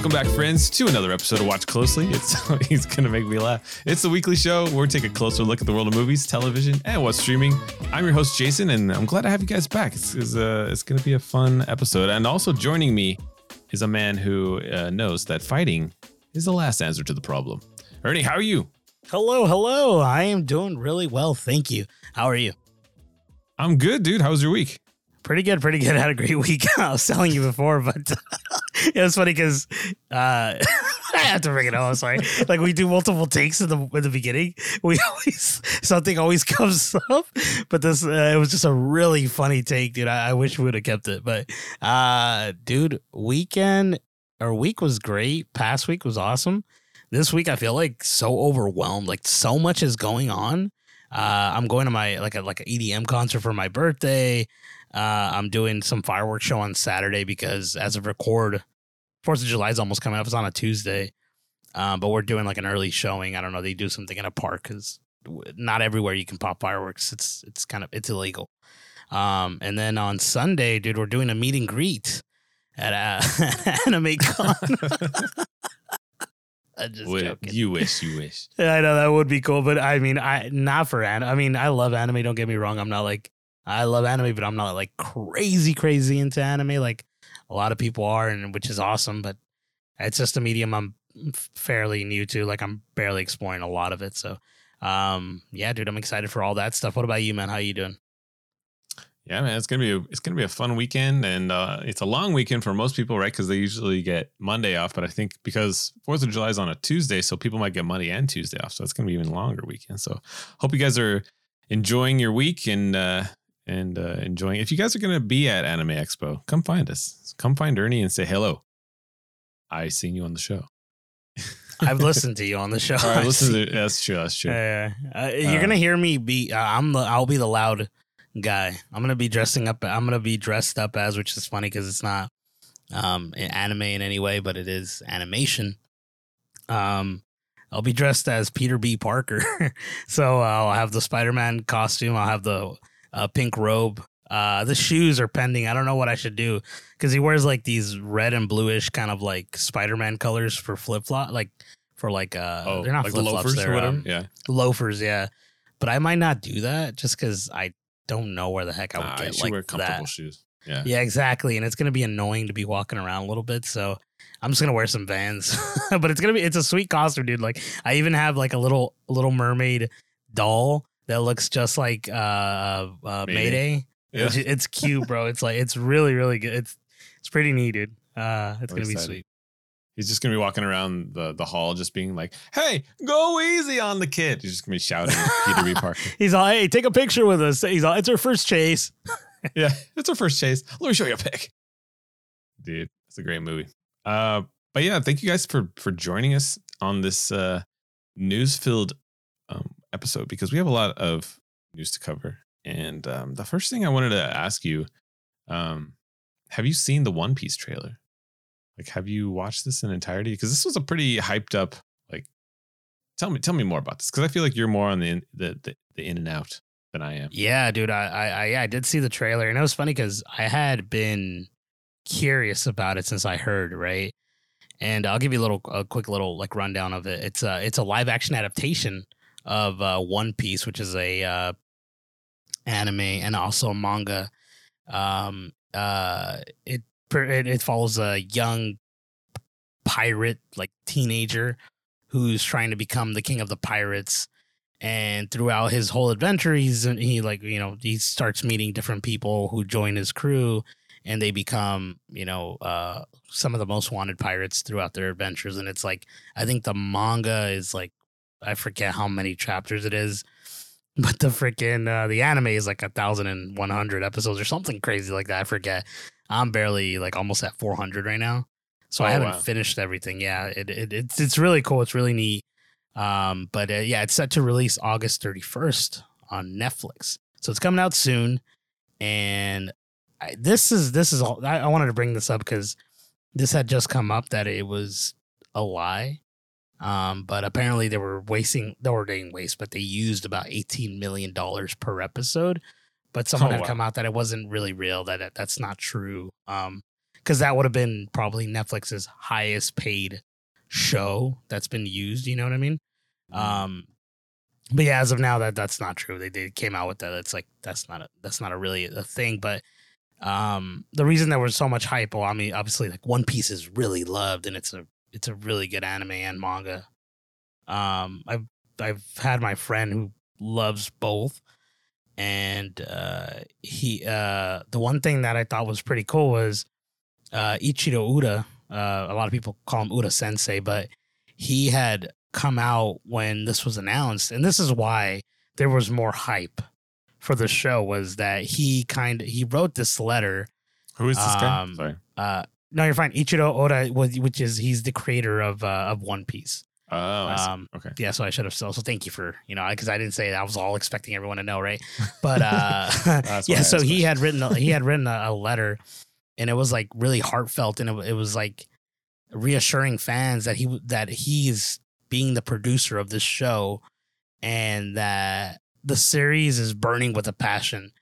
Welcome back, friends, to another episode of Watch Closely. It's he's gonna make me laugh. It's the weekly show where we take a closer look at the world of movies, television, and what's streaming. I'm your host Jason, and I'm glad to have you guys back. It's it's, uh, it's gonna be a fun episode. And also joining me is a man who uh, knows that fighting is the last answer to the problem. Ernie, how are you? Hello, hello. I am doing really well, thank you. How are you? I'm good, dude. How was your week? Pretty good, pretty good. I had a great week. I was telling you before, but it was funny because uh, I have to bring it. I'm sorry. Like we do multiple takes in the in the beginning. We always something always comes up, but this uh, it was just a really funny take, dude. I, I wish we would have kept it, but uh, dude, weekend or week was great. Past week was awesome. This week I feel like so overwhelmed. Like so much is going on. Uh, I'm going to my like a like an EDM concert for my birthday. Uh, I'm doing some fireworks show on Saturday because as of record, Fourth of July is almost coming up. It's on a Tuesday, um, but we're doing like an early showing. I don't know. They do something in a park because not everywhere you can pop fireworks. It's it's kind of it's illegal. Um, and then on Sunday, dude, we're doing a meet and greet at uh, Anime Con. I'm just Wait, joking. you wish, you wish. Yeah, I know that would be cool, but I mean, I not for anime. I mean, I love anime. Don't get me wrong. I'm not like I love anime, but I'm not like crazy, crazy into anime like a lot of people are, and which is awesome. But it's just a medium I'm fairly new to. Like I'm barely exploring a lot of it. So, um, yeah, dude, I'm excited for all that stuff. What about you, man? How are you doing? Yeah, man, it's gonna be a, it's gonna be a fun weekend, and uh, it's a long weekend for most people, right? Because they usually get Monday off, but I think because Fourth of July is on a Tuesday, so people might get Monday and Tuesday off, so it's gonna be even longer weekend. So, hope you guys are enjoying your week and uh, and uh, enjoying. If you guys are gonna be at Anime Expo, come find us. Come find Ernie and say hello. I seen you on the show. I've listened to you on the show. All right, listen to that's true. That's true. Yeah, uh, you're Uh, gonna hear me be. Uh, I'm the. I'll be the loud guy. I'm gonna be dressing up. I'm gonna be dressed up as, which is funny because it's not um anime in any way, but it is animation. Um, I'll be dressed as Peter B. Parker. so uh, I'll have the Spider-Man costume. I'll have the uh, pink robe. Uh, the shoes are pending. I don't know what I should do because he wears like these red and bluish kind of like Spider-Man colors for flip flop, like for like uh, Oh, they're not like flip flops. They're um, yeah, loafers, yeah. But I might not do that just because I don't know where the heck I would Nah, get should like wear comfortable that. shoes. Yeah. Yeah, exactly. And it's gonna be annoying to be walking around a little bit. So I'm just gonna wear some Vans. but it's gonna be it's a sweet costume, dude. Like I even have like a little little mermaid doll that looks just like uh, uh Mayday. Mayday. Yeah. It's, it's cute, bro. It's like it's really really good. It's it's pretty neat, dude. Uh, it's I'm gonna be sweet. He's just gonna be walking around the, the hall, just being like, "Hey, go easy on the kid." He's just gonna be shouting at Peter B. Parker. He's all, hey, take a picture with us. He's all, it's our first chase. Yeah, it's our first chase. Let me show you a pic, dude. It's a great movie. Uh, but yeah, thank you guys for for joining us on this uh, news filled um, episode because we have a lot of news to cover. And um, the first thing I wanted to ask you, um, have you seen the One Piece trailer? Like, have you watched this in entirety? Because this was a pretty hyped up. Like, tell me, tell me more about this because I feel like you're more on the in, the, the the in and out than I am. Yeah, dude, I, I, I, yeah, I did see the trailer, and it was funny because I had been curious about it since I heard, right? And I'll give you a little, a quick little like rundown of it. It's a, it's a live action adaptation of uh, One Piece, which is a uh, anime and also a manga. Um, uh, it, it it follows a young pirate, like teenager, who's trying to become the king of the pirates and throughout his whole adventure he's he like you know he starts meeting different people who join his crew and they become you know uh some of the most wanted pirates throughout their adventures and it's like i think the manga is like i forget how many chapters it is but the freaking uh the anime is like a thousand and one hundred episodes or something crazy like that i forget i'm barely like almost at 400 right now so i Oh, haven't wow. finished everything yeah it, it it's it's really cool it's really neat um, but uh, yeah, it's set to release August 31st on Netflix. So it's coming out soon. And I, this is this is all I, I wanted to bring this up because this had just come up that it was a lie. Um, but apparently they were wasting they were doing waste, but they used about 18 million dollars per episode. But someone Oh, had wow. come out that it wasn't really real, that it, that's not true. Um, because that would have been probably Netflix's highest paid show that's been used. You know what I mean? Um, but yeah, as of now, that that's not true. They they came out with that. It's like that's not a that's not a really a thing. But um, the reason there was so much hype, well, I mean, obviously, like One Piece is really loved, and it's a it's a really good anime and manga. Um, I've I've had my friend who loves both, and uh, he uh, the one thing that I thought was pretty cool was uh, Ichiro Oda. Uh, a lot of people call him Oda Sensei, but he had come out when this was announced, and this is why there was more hype for the show. Was that he kind of he wrote this letter? Who is this guy? Um, Sorry. No, you're fine. Ichiro Oda, was- which is he's the creator of uh, of One Piece. Oh, um, okay. Yeah, so I should have. So, so thank you for you know because I didn't say that. I was all expecting everyone to know, right? But uh, yeah, so he had written a, he had written a, a letter, and it was like really heartfelt, and it, it was like reassuring fans that he that he's being the producer of this show, and that the series is burning with a passion,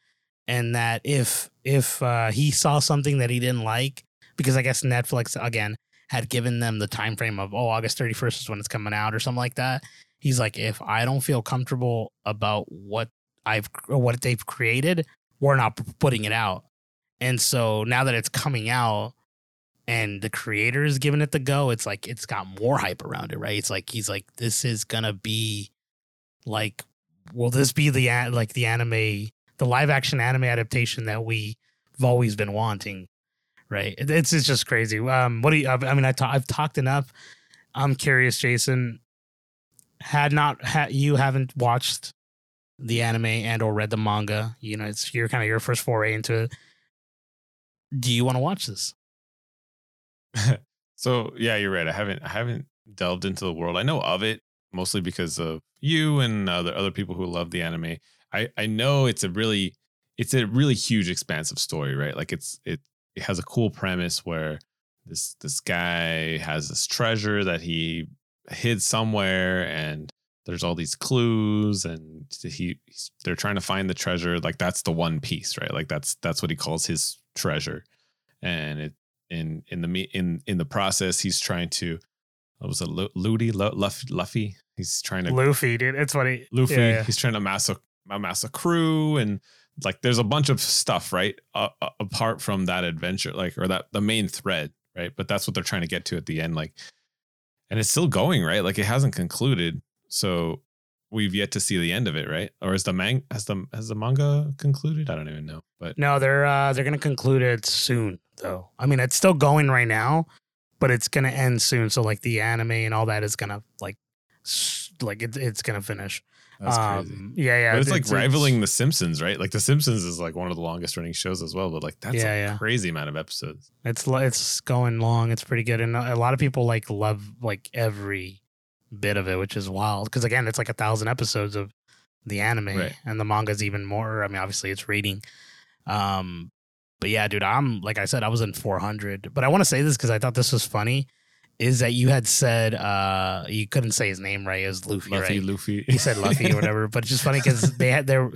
and that if if uh, he saw something that he didn't like, because I guess Netflix again had given them the time frame of oh August 31st is when it's coming out or something like that. He's like, if I don't feel comfortable about what I've what they've created, we're not putting it out. And so now that it's coming out and the creator is giving it the go, it's like it's got more hype around it, right? It's like he's like, this is gonna be like, will this be the like the anime, the live action anime adaptation that we've always been wanting? Right? It's it's just crazy. Um, what do you? I mean, I I've talked enough. I'm curious, Jason. Had not had you haven't watched the anime and or read the manga, you know, it's your kind of your first foray into it. Do you want to watch this? So yeah, you're right. I haven't I haven't delved into the world. I know of it mostly because of you and other other people who love the anime. I I know it's a really it's a really huge expansive story, right? Like it's it it has a cool premise where this this guy has this treasure that he hid somewhere and there's all these clues and he he's, they're trying to find the treasure like that's the one piece right like that's that's what he calls his treasure and it in in the me- in in the process he's trying to what was it Lu- Ludi Lu- Luff, Luffy he's trying to Luffy, dude. It's funny. Luffy Yeah, yeah. he's trying to amass a amass a crew and like there's a bunch of stuff right uh, apart from that adventure like or that the main thread right but that's what they're trying to get to at the end like and it's still going right like it hasn't concluded so we've yet to see the end of it right or is the man has the has the manga concluded i don't even know but No, they're uh they're gonna conclude it soon, though. I mean, it's still going right now, but it's gonna end soon. So like the anime and all that is gonna like like it, it's gonna finish. That's crazy Um, Yeah, yeah. but it's like rivaling the simpsons right like the simpsons is like one of the longest running shows as well but like that's Yeah, a yeah. crazy amount of episodes It's it's going long. It's pretty good, and a lot of people like love like every bit of it, which is wild. Because again, it's like a thousand episodes of the anime, Right. and the manga's even more. I mean, obviously, it's reading. Um, but yeah, dude, I'm like I said, I was in 400. But I want to say this because I thought this was funny. Is that you had said uh you couldn't say his name right? It was Luffy, Luffy right? Luffy He said Luffy or whatever. But it's just funny because they had their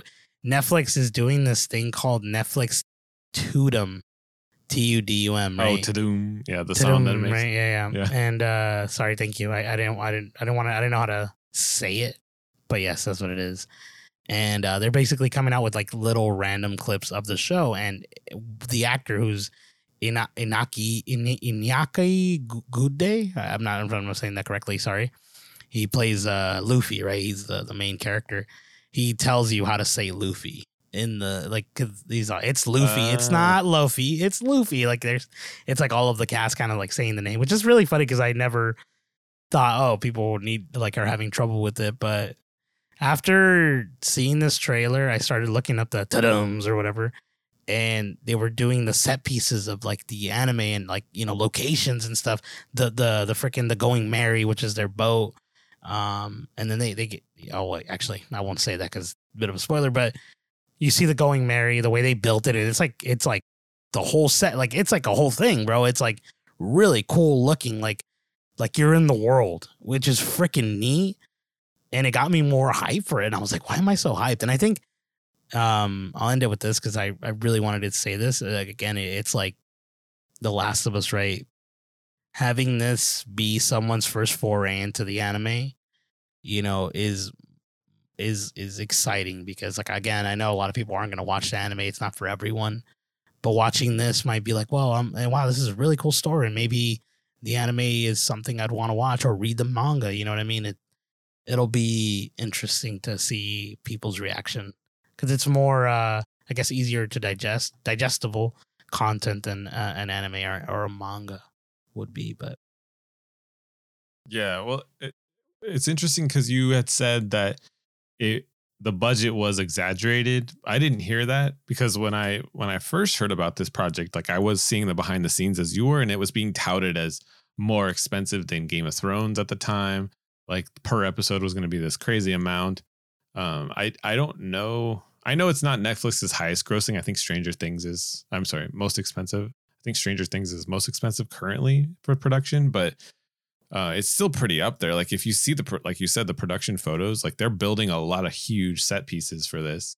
Netflix is doing this thing called Netflix Tudum, T U D U M, oh right? Tadum yeah the sound that it Tudum, makes right? Yeah, yeah, Yeah. And uh sorry, thank you. I, I didn't I didn't I didn't want to I didn't know how to say it. But yes, that's what it is. And uh, they're basically coming out with like little random clips of the show, and the actor who's Ina- Inaki In- Iñaki Gu- Gude, I'm not, I'm not saying that correctly. Sorry. He plays uh, Luffy, right? He's the, the main character. He tells you how to say Luffy in the like cause these are it's Luffy. it's Uh. not Luffy. It's Luffy. Like there's it's like all of the cast kind of like saying the name, which is really funny because I never thought oh people need like are having trouble with it, but after seeing this trailer, I started looking up the tadums or whatever, and they were doing the set pieces of like the anime and like you know locations and stuff. The the the freaking the Going Merry, which is their boat, um, and then they they get oh wait, actually I won't say that because bit of a spoiler, but you see the Going Merry, the way they built it, and it's like it's like the whole set, like it's like a whole thing, bro. It's like really cool looking, like like you're in the world, which is freaking neat and it got me more hyped for it. And I was like, why am I so hyped? And I think um, I'll end it with this because I, I really wanted to say this. Uh, again, it's like The Last of Us, right? Having this be someone's first foray into the anime, you know, is is is exciting because like again, I know a lot of people aren't going to watch the anime. It's not for everyone. But watching this might be like, well, I'm wow, this is a really cool story and maybe the anime is something I'd want to watch or read the manga, you know what I mean? It it'll be interesting to see people's reaction cuz it's more uh I guess easier to digest, digestible content than uh, an anime or, or a manga would be, but yeah, well, it, it's interesting because you had said that it the budget was exaggerated. I didn't hear that because when I when I first heard about this project, like I was seeing the behind the scenes as you were, and it was being touted as more expensive than Game of Thrones at the time. Like per episode was going to be this crazy amount. Um, I I don't know. I know it's not Netflix's highest grossing. I think Stranger Things is. I'm sorry, most expensive. I think Stranger Things is most expensive currently for production, but uh, it's still pretty up there. Like if you see the like you said the production photos, like they're building a lot of huge set pieces for this.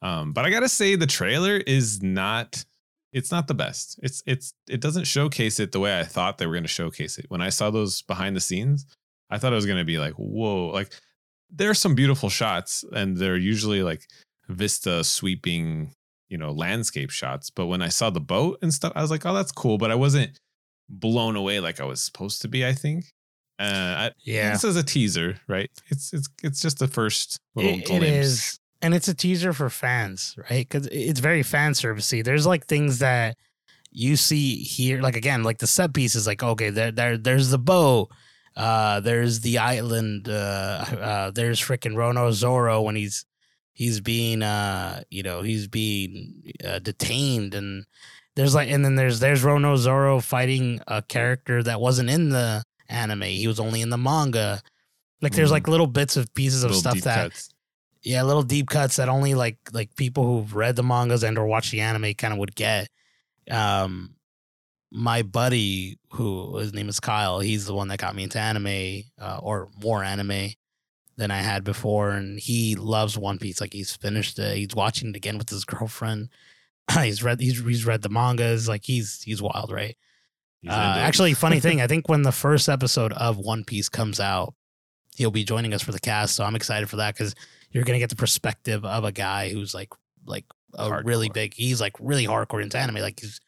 Um, but I gotta say the trailer is not it's not the best. It's it's it doesn't showcase it the way I thought they were gonna showcase it. When I saw those behind the scenes, I thought it was gonna be like whoa, like there are some beautiful shots and they're usually like vista sweeping you know landscape shots but when i saw the boat and stuff i was like oh that's cool but i wasn't blown away like I was supposed to be. I think. Uh, yeah, this is a teaser, right? It's it's it's just the first little it, glimpse. It is, and it's a teaser for fans, right? Because it's very fan servicey. There's like things that you see here, like again, like the set piece is like okay, there there there's the bow. Uh, there's the island. Uh, uh, there's freaking Rono Zoro when he's he's being uh, you know, he's being uh, detained and there's like, and then there's there's Rono Zoro fighting a character that wasn't in the anime. He was only in the manga. Like there's mm. like little bits of pieces of little stuff that, cuts. yeah, little deep cuts that only like like people who've read the mangas and or watched the anime kind of would get. Um, my buddy, who his name is Kyle, he's the one that got me into anime uh, or more anime than I had before, and he loves One Piece. Like he's finished it. He's watching it again with his girlfriend. he's read he's, he's read the mangas like he's he's wild right he's uh, actually funny thing i think when the first episode of one piece comes out he'll be joining us for the cast so i'm excited for that because you're gonna get the perspective of a guy who's like like a hardcore. really big he's like really hardcore into anime like he's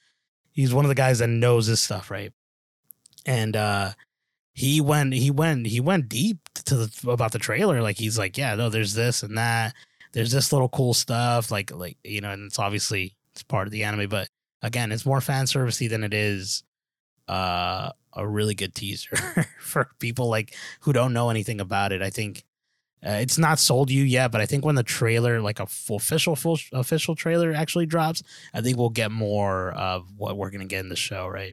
he's one of the guys that knows this stuff right? And uh he went he went he went deep to the about the trailer. Like he's like yeah no there's this and that. There's this little cool stuff like like you know and it's obviously it's part of the anime, but again, it's more fan servicey than it is uh, a really good teaser for people like who don't know anything about it. I think uh, it's not sold you yet, but I think when the trailer, like a full official full official trailer, actually drops, I think we'll get more of what we're gonna get in the show, right?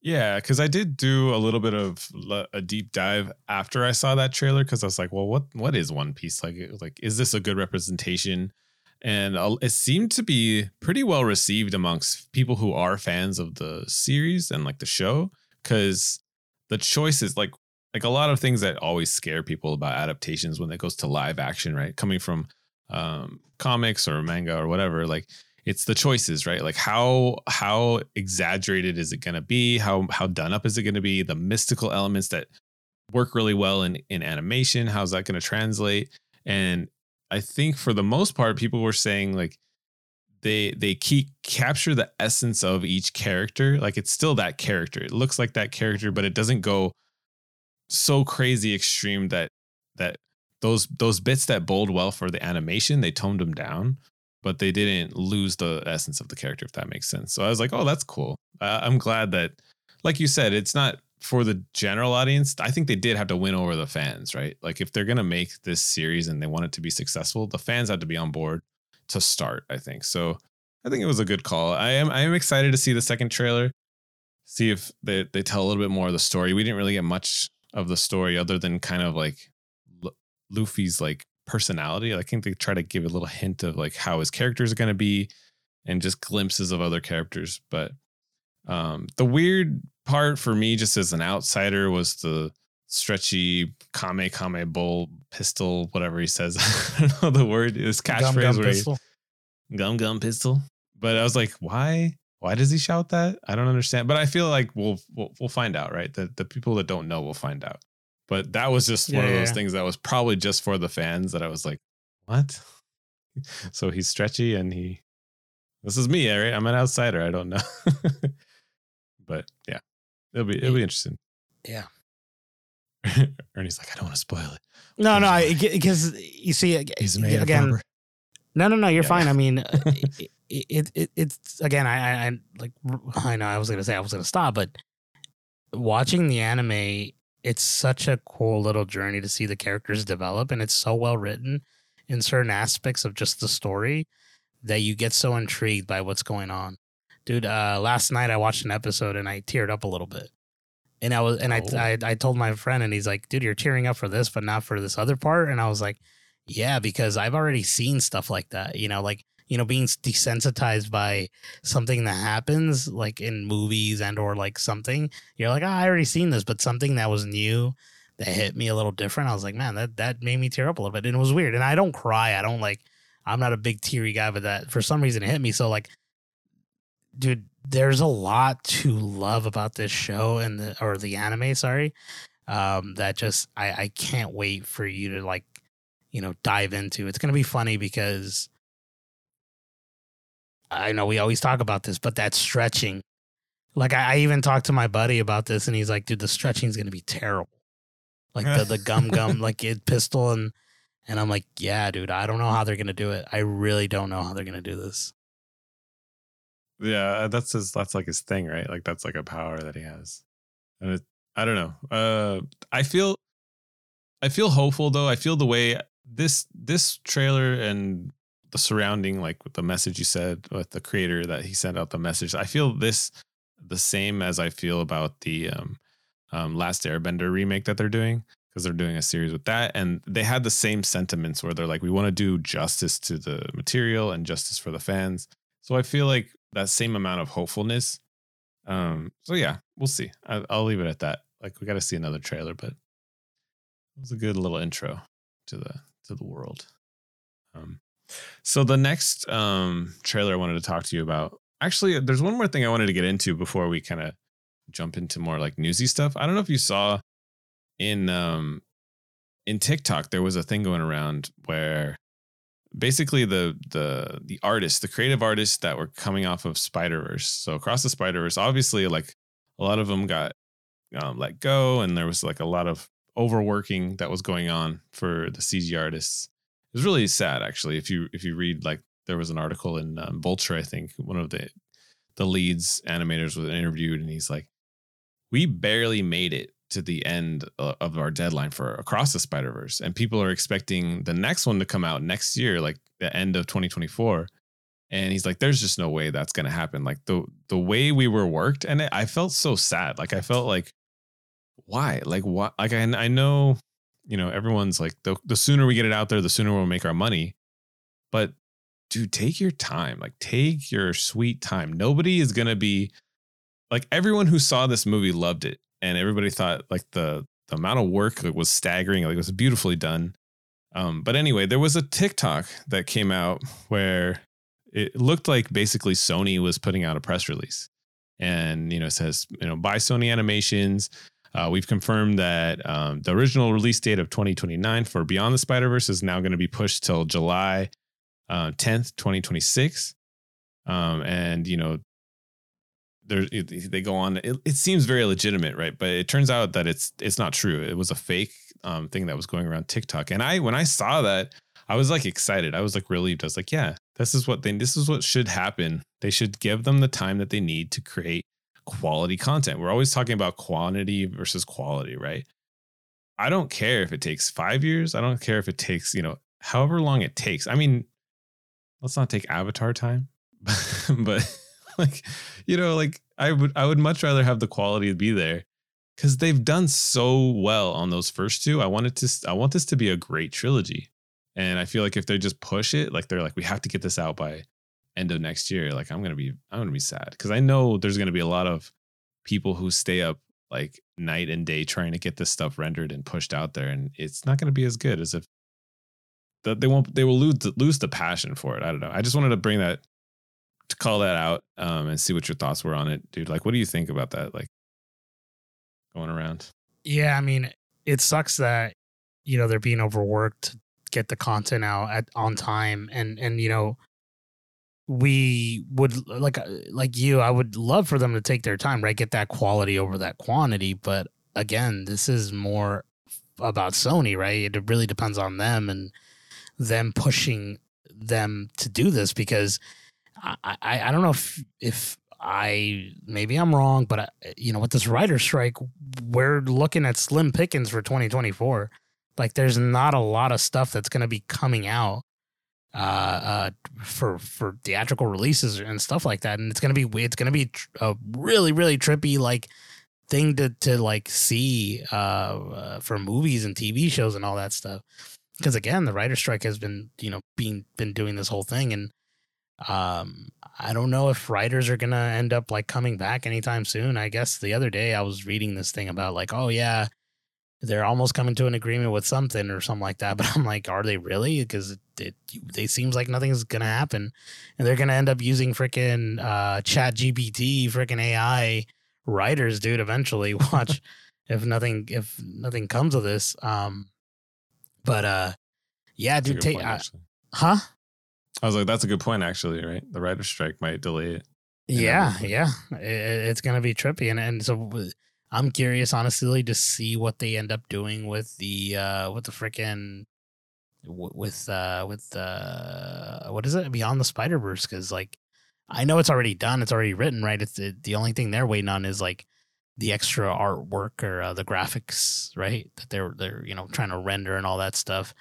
Yeah, because I did do a little bit of a deep dive after I saw that trailer because I was like, well, what what is One Piece like? Like, is this a good representation and it seemed to be pretty well received amongst people who are fans of the series and like the show because the choices like like a lot of things that always scare people about adaptations when it goes to live action right? Coming from um comics or manga or whatever like it's the choices right? Like how how exaggerated is it going to be? How how done up is it going to be? The mystical elements that work really well in in animation how's that going to translate? And I think for the most part, people were saying like they they keep capture the essence of each character. Like it's still that character. It looks like that character, but it doesn't go so crazy extreme that that those those bits that bode well for the animation, they toned them down, but they didn't lose the essence of the character, if that makes sense. So I was like, oh, that's cool. Uh, I'm glad that, like you said, it's not for the general audience, I think they did have to win over the fans, right? Like if they're going to make this series and they want it to be successful, the fans had to be on board to start, I think. So I think it was a good call. I am I am excited to see the second trailer. See if they they tell a little bit more of the story. We didn't really get much of the story other than kind of like L- Luffy's like personality. I think they try to give a little hint of like how his characters are going to be and just glimpses of other characters, but um, the weird part for me, just as an outsider, was the stretchy Kame Kame Bull pistol, whatever he says. I don't know the word. His catchphrase gum, gum pistol. He, gum gum pistol. But I was like, why? Why does he shout that? I don't understand. But I feel like we'll we'll, we'll find out, right? The the people that don't know will find out. But that was just one of those yeah. things that was probably just for the fans that I was like, what? so he's stretchy and he this is me, eh, right? I'm an outsider. I don't know. but yeah. It'll be it'll be interesting. Yeah. Ernie's like, I don't want to spoil it. No, no, because you see He's made again. No, no, no. You're Yeah. fine. I mean, it, it, it it's again. I, I, I like. I know. I was gonna say I was gonna stop, but watching the anime, it's such a cool little journey to see the characters develop, and it's so well written in certain aspects of just the story that you get so intrigued by what's going on. Dude, uh, last night I watched an episode and I teared up a little bit. And I was and Oh. I, I I told my friend and he's like, dude, you're tearing up for this, but not for this other part. And I was like, yeah, because I've already seen stuff like that. You know, like you know, being desensitized by something that happens, like in movies and or like something. You're like, oh, I already seen this, but something that was new that hit me a little different. I was like, man, that that made me tear up a little bit, and it was weird. And I don't cry. I don't like. I'm not a big teary guy, but that for some reason it hit me. So like, dude, there's a lot to love about this show and the or the anime. Sorry, um, that just I I can't wait for you to like, you know, dive into. It's gonna be funny because I know we always talk about this, but that stretching. Like I, I even talked to my buddy about this, and he's like, "Dude, the stretching is gonna be terrible." Like the the gum gum like it pistol and and I'm like, "Yeah, dude, I don't know how they're gonna do it. I really don't know how they're gonna do this." Yeah, that's his that's like his thing, right? Like that's like a power that he has. And it, I don't know. Uh I feel I feel hopeful though. I feel the way this this trailer and the surrounding like with the message you said with the creator that he sent out the message. I feel this the same as I feel about the um um Last Airbender remake that they're doing because they're doing a series with that and they had the same sentiments where they're like we want to do justice to the material and justice for the fans. So I feel like that same amount of hopefulness. Um, so yeah, we'll see. I, I'll leave it at that. Like we got to see another trailer, but it was a good little intro to the to the world. Um, so the next um trailer I wanted to talk to you about. Actually, there's one more thing I wanted to get into before we kind of jump into more like newsy stuff. I don't know if you saw in um in TikTok there was a thing going around where basically the the the artists, the creative artists that were coming off of Spider Verse. So across the Spider Verse, obviously, like a lot of them got um, let go, and there was like a lot of overworking that was going on for the CG artists. Was really sad, actually. If you if you read like there was an article in um, Vulture, I think one of the the leads animators was interviewed, and he's like, "We barely made it to the end uh, of our deadline for Across the Spider Verse, and people are expecting the next one to come out next year, like the end of 2024." And he's like, "There's just no way that's gonna happen. Like the the way we were worked, and I felt so sad. Like I felt like, why? Like what? Like I I know, you know, everyone's like the the sooner we get it out there, the sooner we'll make our money. But dude, take your time. Like take your sweet time. Nobody is gonna be like everyone who saw this movie loved it, and everybody thought like the the amount of work was staggering. Like it was beautifully done. Um, but anyway, there was a TikTok that came out where it looked like basically Sony was putting out a press release, and you know says you know by Sony Animations. Uh, we've confirmed that um, the original release date of 2029 for Beyond the Spider Verse is now going to be pushed till July uh, 10th, 2026. Um, and you know, there they go on. It, it seems very legitimate, right? But it turns out that it's it's not true. It was a fake um, thing that was going around TikTok. And I when I saw that, I was like excited. I was like relieved. I was like, yeah, this is what they this is what should happen. They should give them the time that they need to create quality content. We're always talking about quantity versus quality, right? I don't care if it takes five years. I don't care if it takes, you know, however long it takes. I mean, let's not take Avatar time, but like, you know, like I would, I would much rather have the quality to be there because they've done so well on those first two. I wanted to, I want this to be a great trilogy, and I feel like if they just push it, like they're like, we have to get this out by end of next year. Like I'm gonna be, I'm gonna be sad because I know there's gonna be a lot of people who stay up like night and day trying to get this stuff rendered and pushed out there, and it's not gonna be as good as if that they won't, they will lose lose the passion for it. I don't know. I just wanted to bring that to call that out um, and see what your thoughts were on it, dude. Like, what do you think about that? Like, going around. Yeah, I mean, it sucks that you know they're being overworked to get the content out at on time, and and you know we would like uh, like you, I would love for them to take their time, right? Get that quality over that quantity, but again, this is more about Sony, right? It really depends on them and them pushing them to do this because I, I, I don't know if if I maybe I'm wrong, but I, you know, with this writer strike, we're looking at slim pickings for 2024. Like, there's not a lot of stuff that's going to be coming out uh, uh, for for theatrical releases and stuff like that, and it's to be it's to be a really really trippy like thing to to like see uh, uh, for movies and TV shows and all that stuff. Because again, the writer strike has been you know being been doing this whole thing, and um, I don't know if writers are gonna end up like coming back anytime soon. I guess the other day I was reading this thing about like, oh yeah, they're almost coming to an agreement with something or something like that. But I'm like, are they really? Because it, it they seems like nothing's gonna happen, and they're gonna end up using freaking uh, Chat GPT, freaking AI writers, dude. Eventually, watch if nothing if nothing comes of this. Um, but uh, yeah, dude, take uh, huh? I was like, that's a good point, actually, right? The writer's strike might delay it. Yeah, yeah, it, it's gonna be trippy, and and so I'm curious, honestly, to see what they end up doing with the uh with the freaking with uh with uh what is it beyond the Spider Verse? Because like I know it's already done, it's already written, right? It's it, the only thing they're waiting on is like the extra artwork or uh, the graphics, right? That they're they're you know trying to render and all that stuff.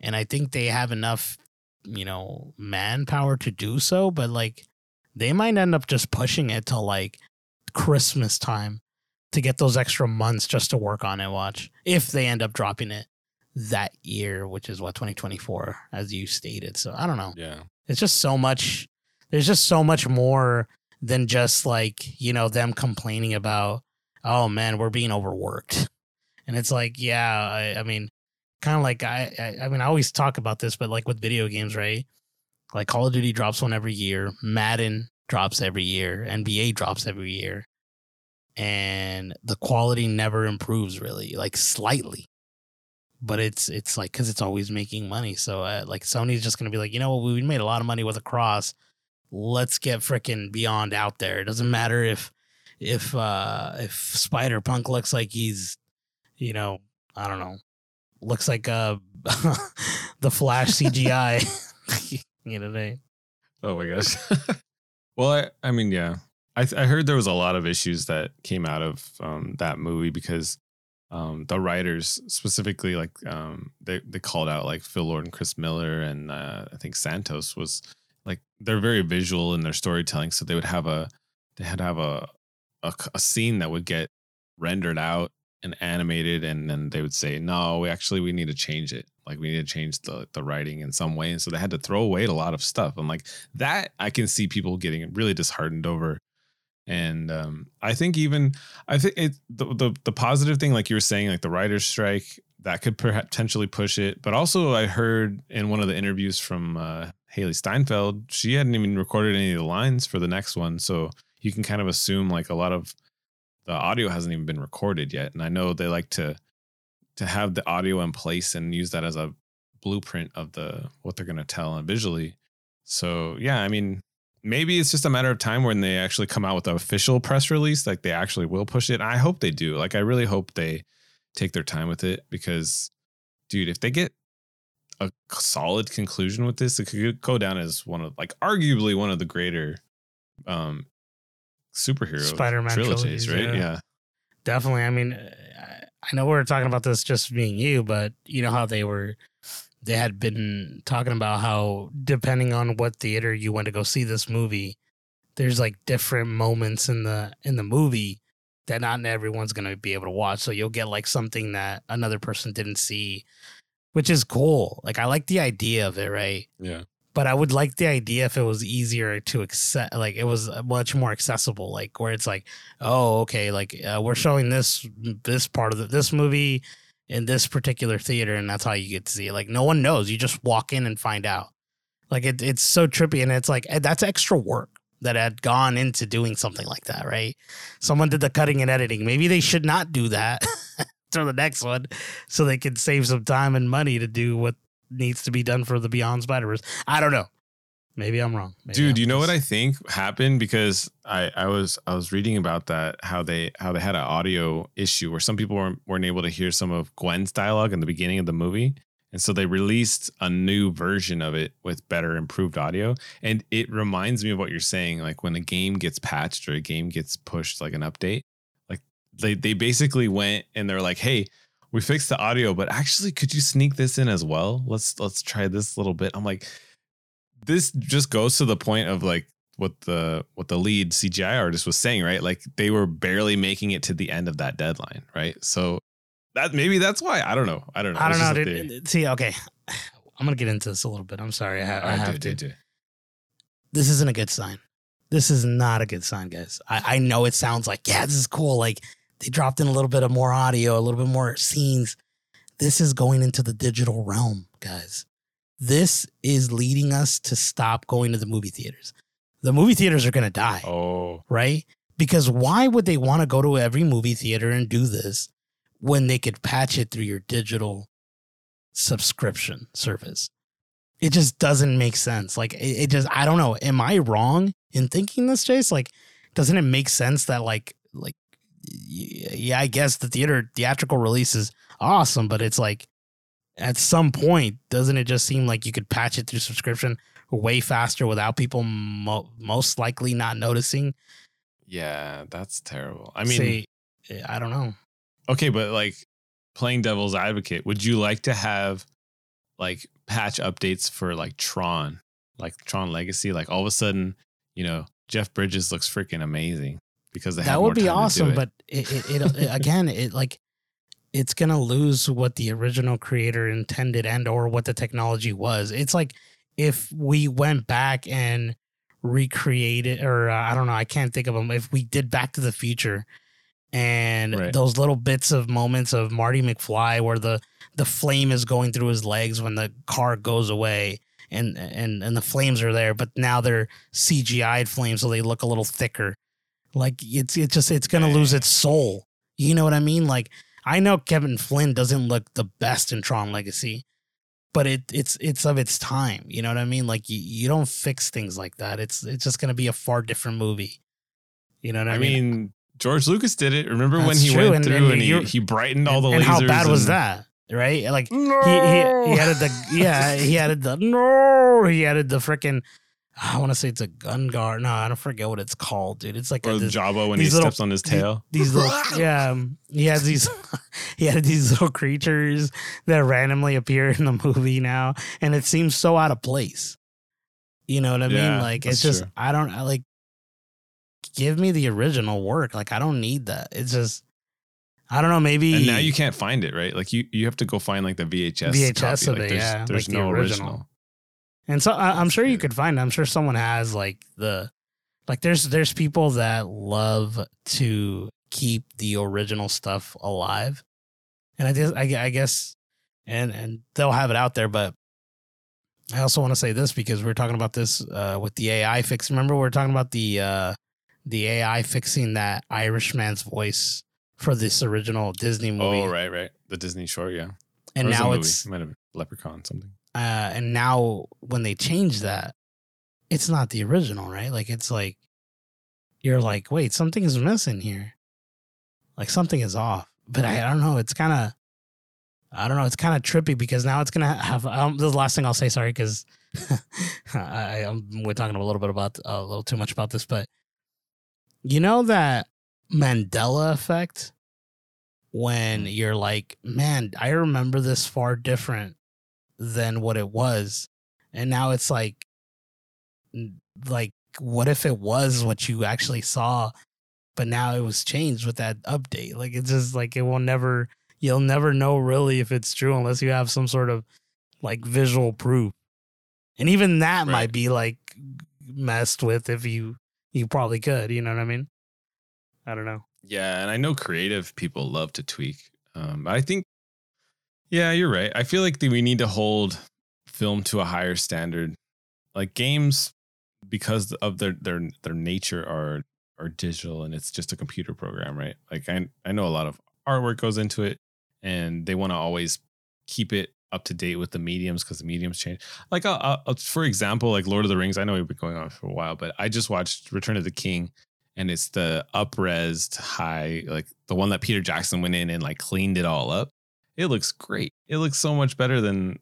And I think they have enough you know, manpower to do so, but like they might end up just pushing it to like Christmas time to get those extra months just to work on it. Watch if they end up dropping it that year, which is what 2024, as you stated. So I don't know. Yeah. It's just so much. There's just so much more than just like, you know, them complaining about, oh man, we're being overworked. And it's like, yeah, I, I mean, kind of like I, I I mean I always talk about this, but like with video games, right? Like Call of Duty drops one every year, Madden drops every year, NBA drops every year, and the quality never improves really, like slightly. But it's it's like because it's always making money, so uh, like Sony's just gonna be like, you know what, we made a lot of money with a cross. let's get freaking Beyond out there. It doesn't matter if if uh if Spider Punk looks like he's, you know, I don't know, looks like uh the Flash CGI. you know, they. Oh my gosh. well, I, I mean, yeah, I I heard there was a lot of issues that came out of um, that movie because um, the writers specifically like um, they they called out like Phil Lord and Chris Miller and uh, I think Santos was like they're very visual in their storytelling, so they would have a they had to have a, a, a scene that would get rendered out and animated and then they would say no we actually we need to change it. Like we need to change the the writing in some way. And so they had to throw away a lot of stuff. And like that i can see people getting really disheartened over and um, i think even i think it the, the the positive thing like you were saying like the writers strike that could potentially push it. But also i heard in one of the interviews from uh, hailee steinfeld she hadn't even recorded any of the lines for the next one. So you can kind of assume like a lot of the audio hasn't even been recorded yet. And i know they like to to have the audio in place and use that as a blueprint of the what they're going to tell and visually. So yeah i mean maybe it's just a matter of time when they actually come out with an official press release like they actually will push it i hope they do like i really hope they take their time with it because dude if they get a solid conclusion with this it could go down as one of like arguably one of the greater um superhero Spider-Man trilogies, trilogies right? Yeah. yeah. Definitely. I mean, I know we are talking about this just being you, but you know how they were they had been talking about how depending on what theater you went to go see this movie, there's like different moments in the in the movie that not everyone's going to be able to watch. So you'll get like something that another person didn't see, which is cool. Like I like the idea of it, right? Yeah but I would like the idea if it was easier to accept, like it was much more accessible, like where it's like, oh, okay, like uh, we're showing this this part of the, this movie in this particular theater, and that's how you get to see it. Like no one knows, you just walk in and find out. Like it, it's so trippy, and it's like eh, that's extra work. that had gone into doing something like that, right? Someone did the cutting and editing. Maybe they should not do that for the next one so they can save some time and money to do what needs to be done for the Beyond Spider Verse. I don't know. Maybe I'm wrong. Maybe Dude, I'm you know what I think happened because I I was I was reading about that how they how they had an audio issue where some people weren't weren't able to hear some of Gwen's dialogue in the beginning of the movie. And so they released a new version of it with better improved audio. And it reminds me of what you're saying. Like when a game gets patched or a game gets pushed like an update, like they they basically went and they're like, hey, we fixed the audio, but actually could you sneak this in as well? Let's let's try this little bit. I'm like, this just goes to the point of like what the what the lead CGI artist was saying, right? Like they were barely making it to the end of that deadline, right? So that maybe that's why I don't know. I don't know. I don't know. Dude. See, okay. I'm going to get into this a little bit. I'm sorry. I, ha- I have dude, to. dude, dude. this isn't a good sign. This is not a good sign, guys. I, I know it sounds like, yeah, this is cool. Like they dropped in a little bit of more audio, a little bit more scenes. This is going into the digital realm, guys. This is leading us to stop going to the movie theaters. The movie theaters are going to die, Oh, right? Because why would they want to go to every movie theater and do this when they could patch it through your digital subscription service? it just doesn't make sense. Like it, it just I don't know. Am I wrong in thinking this, Chase? Like, doesn't it make sense that like like yeah, I guess the theater theatrical release is awesome, but it's like at some point, doesn't it just seem like you could patch it through subscription way faster without people mo- most likely not noticing? yeah, that's terrible. I mean, Say, eh, I don't know. okay, but like playing devil's advocate, would you like to have like patch updates for like Tron, like Tron Legacy? Like all of a sudden, you know, Jeff Bridges looks freaking amazing because they that would be awesome but it, it, it again it like it's gonna lose what the original creator intended and or what the technology was it's like if we went back and recreated or uh, i don't know i can't think of them if we did back to the future and Right. those little bits of moments of marty mcfly where the the flame is going through his legs when the car goes away and and and the flames are there but now they're cgi'd flames so they look a little thicker like it's it's just it's gonna lose its soul. You know what I mean? Like I know Kevin Flynn doesn't look the best in Tron Legacy, but it it's it's of its time. You know what I mean? Like you, you don't fix things like that. It's it's just gonna be a far different movie. You know what I, mean? I mean? mean, George Lucas did it. Remember when he true, went and- through and and, he, he brightened all the and lasers? how bad was and- that? Right? Like No. he, he he added the yeah he added the no he added the freaking I want to say it's a gun guard. No, I don't forget what it's called, dude. It's like a, or this- Jabba when he little- steps on his tail. these little yeah um, he has these he had these little creatures that randomly appear in the movie now and it seems so out of place you know what i Yeah, mean like it's just true. i don't I like give me the original work like i don't need that it's just i don't know maybe And now you can't find it, right? Like you, you have to go find like the VHS. VHS copy. of Like, it, there's, yeah, There's like the no original. original. And so I, I'm sure you could find. it. I'm sure someone has like the, like there's there's people that love to keep the original stuff alive, and I guess I, I guess, and and they'll have it out there. But I also want to say this because we are talking about this uh, with the AI fix. Remember we are talking about the uh, the AI fixing that Irishman's voice for this original Disney movie, Oh, right, right. The Disney short, yeah. and Or was it a now it's It might have been Leprechaun something. Uh, and now when they change that, it's not the original, right? Like it's like you're like, wait, something is missing here. Like something is off. But I, I don't know. It's kind of, I don't know. It's kind of trippy because now it's gonna have. Um, the last thing I'll say. Sorry, because I, I'm we're talking a little bit about a little too much about this, but you know that Mandela effect when you're like, man, I remember this far different than what it was. And now it's like like what if it was what you actually saw but now it was changed with that update. Like it's just like it will never you'll never know really if it's true unless you have some sort of like visual proof. And even that Right. might be like messed with if you you probably could, you know what I mean? I don't know. Yeah, and I know creative people love to tweak. Um, I think, yeah, you're right. I feel like that we need to hold film to a higher standard. Like games, because of their their their nature are are digital and it's just a computer program, right? Like I I know a lot of artwork goes into it, and they want to always keep it up to date with the mediums because the mediums change. Like, uh, for example, like Lord of the Rings. I know we've been going on for a while, but I just watched Return of the King, and it's the upresed high, like the one that Peter Jackson went in and like cleaned it all up. It looks great. It looks so much better than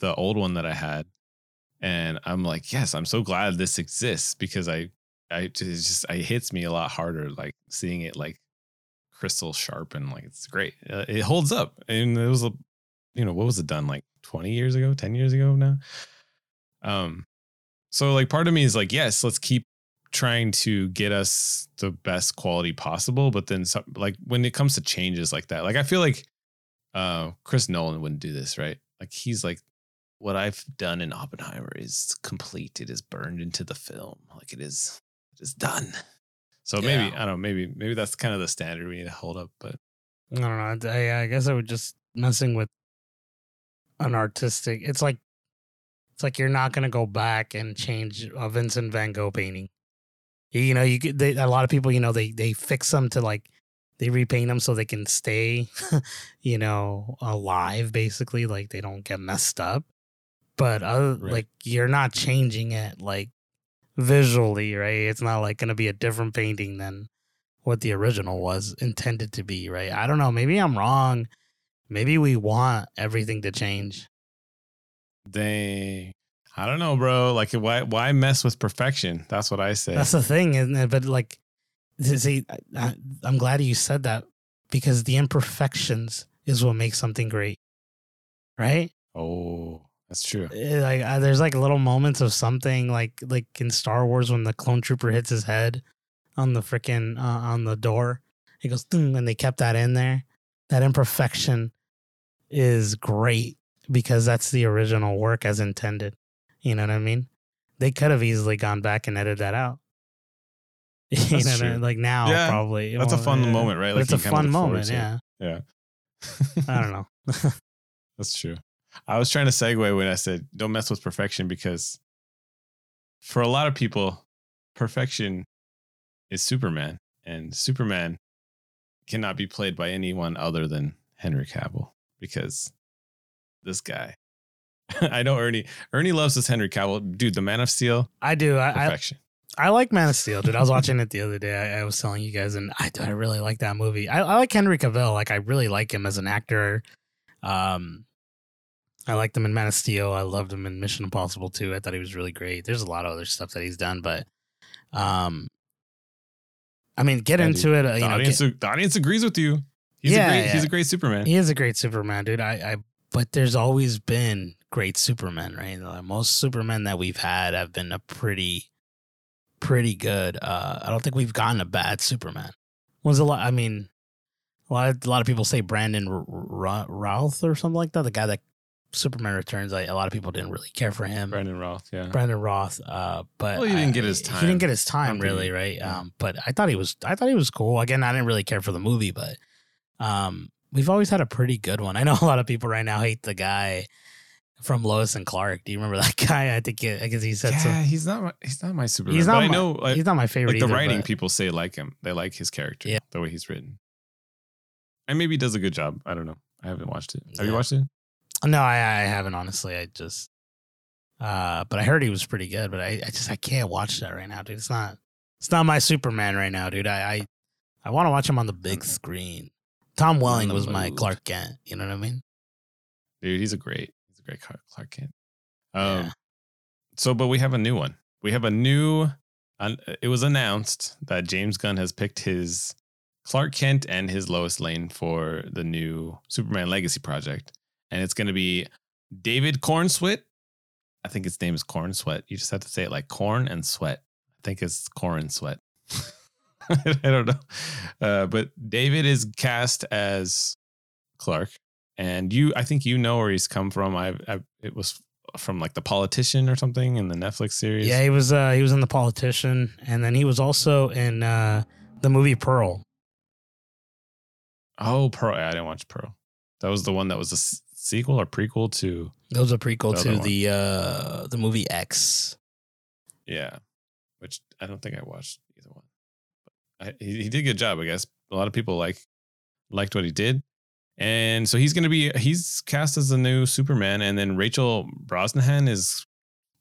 the old one that I had, and I'm like, yes, I'm so glad this exists because I, I just it hits me a lot harder like seeing it like crystal sharp and like it's great. Uh, it holds up, and it was a you know, what was it done like 20 years ago, 10 years ago now? Um, so like part of me is like, yes, let's keep trying to get us the best quality possible. But then some, like when it comes to changes like that, like I feel like uh Chris Nolan wouldn't do this, right? Like he's like, what I've done in Oppenheimer is complete. It is burned into the film. Like it is it is done. So maybe. I don't know, maybe maybe that's kind of the standard we need to hold up. But I don't know. I, I guess I would just messing with an artistic. It's like it's like you're not gonna go back and change a Vincent Van Gogh painting. You know, you get they, a lot of people. You know, they they fix them to like they repaint them so they can stay, you know, alive. Basically, like they don't get messed up. But other, right. like you're not changing it like visually, right? It's not like gonna be a different painting than what the original was intended to be, right? I don't know. Maybe I'm wrong. Maybe we want everything to change. They, I don't know, bro. Like, why why mess with perfection? That's what I say. That's the thing, isn't it? But like, see, I, I'm glad you said that because the imperfections is what makes something great, right? Oh, that's true. Eh, like, uh, there's like little moments of something like like in Star Wars when the clone trooper hits his head on the freaking uh, on the door. He goes, and they kept that in there. That imperfection is great because that's the original work as intended. You know what I mean? They could have easily gone back and edited that out. you know, true. like now yeah, probably. That's well, a fun moment, right? Like it's a fun moment, yeah. Yeah. I don't know. that's true. I was trying to segue when I said don't mess with perfection because for a lot of people, perfection is Superman, and Superman cannot be played by anyone other than Henry Cavill because this guy. I know Ernie. Ernie loves this Henry Cavill, dude. The Man of Steel. I do. I, perfection. I, like Man of Steel, dude. I was watching it the other day. I, I was telling you guys, and I, I really like that movie. I, I like Henry Cavill. Like I really like him as an actor. Um, I liked him in Man of Steel. I loved him in Mission Impossible too. I thought he was really great. There's a lot of other stuff that he's done, but um, I mean, get into it. Uh, the, know, audience, get, the audience agrees with you. He's yeah, a great, yeah. he's a great Superman. He is a great Superman, dude. I, I but there's always been great Supermen, right? Like most Supermen that we've had have been a pretty, pretty good. Uh, I don't think we've gotten a bad Superman. Was a lot. I mean, a lot. Of, a lot of people say Brandon R- R- Routh or something like that. The guy that Superman Returns. Like a lot of people didn't really care for him. Brandon Roth, yeah. Brandon Roth. Uh, but well, he didn't I, get his time. He didn't get his time really, right? Yeah. Um, but I thought he was. I thought he was cool. Again, I didn't really care for the movie, but um, we've always had a pretty good one. I know a lot of people right now hate the guy from Lois and Clark. Do you remember that guy? I think I guess he said yeah, so. he's not. My, he's not my Superman. He's not. My, I know. Like, he's not my favorite. Like either, the writing, but, people say like him. They like his character. Yeah. the way he's written. And maybe he does a good job. I don't know. I haven't watched it. Have yeah. you watched it? No, I, I haven't honestly. I just. Uh, but I heard he was pretty good. But I, I just I can't watch that right now, dude. It's not. It's not my Superman right now, dude. I I, I want to watch him on the big screen. Tom Welling was my Clark Kent. You know what I mean? Dude, he's a great, he's a great Clark Kent. Um, yeah. so, but we have a new one. We have a new. Uh, it was announced that James Gunn has picked his Clark Kent and his Lois Lane for the new Superman Legacy project, and it's going to be David Corenswet. I think his name is Corn Sweat. You just have to say it like corn and sweat. I think it's corn sweat. I don't know. Uh, but David is cast as Clark, and you, I think you know where he's come from. I, I it was from like the politician or something in the Netflix series. Yeah, he was. Uh, he was in the politician, and then he was also in uh, the movie Pearl. Oh, Pearl! I didn't watch Pearl. That was the one that was a sequel or prequel to. That was a prequel the to the uh, the movie X. Yeah, which I don't think I watched either one. But I, he, he did a good job, I guess. A lot of people like liked what he did. And so he's going to be he's cast as the new Superman and then Rachel Brosnahan is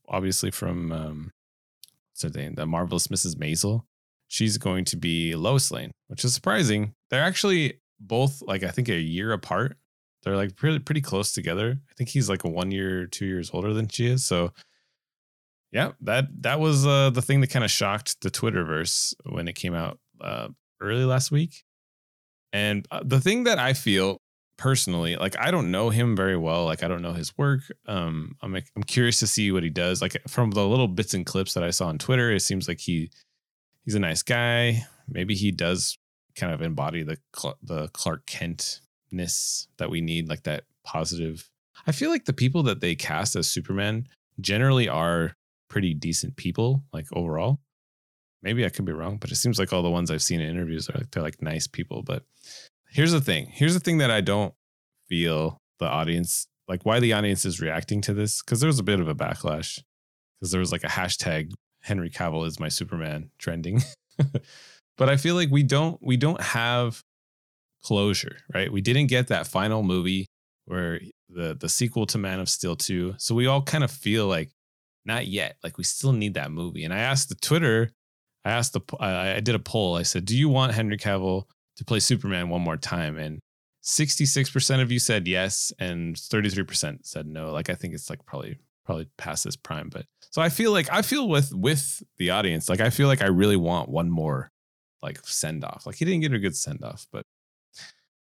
obviously from um what's her name? The marvelous Mrs. Maisel. She's going to be Lois Lane, which is surprising. They're actually both like I think a year apart. They're like pretty pretty close together. I think he's like a one year, two years older than she is. So yeah, that that was uh, the thing that kind of shocked the Twitterverse when it came out uh, early last week. And uh, the thing that I feel personally, like I don't know him very well, like I don't know his work. Um, I'm I'm curious to see what he does. Like from the little bits and clips that I saw on Twitter, it seems like he he's a nice guy. Maybe he does kind of embody the the Clark Kentness that we need, like that positive. I feel like the people that they cast as Superman generally are pretty decent people, like overall. Maybe I could be wrong, but it seems like all the ones I've seen in interviews are like they're like nice people. But here's the thing. Here's the thing that I don't feel the audience like why the audience is reacting to this because there was a bit of a backlash because there was like a hashtag Henry Cavill is my Superman trending. but I feel like we don't we don't have closure, right? We didn't get that final movie where the the sequel to Man of Steel 2. So we all kind of feel like not yet. Like we still need that movie. And I asked the Twitter, I asked the, I, I did a poll. I said, "Do you want Henry Cavill to play Superman one more time?" And 66% of you said yes, and 33% said no. Like I think it's like probably probably past this prime. But so I feel like I feel with with the audience, like I feel like I really want one more like send off. Like he didn't get a good send off, but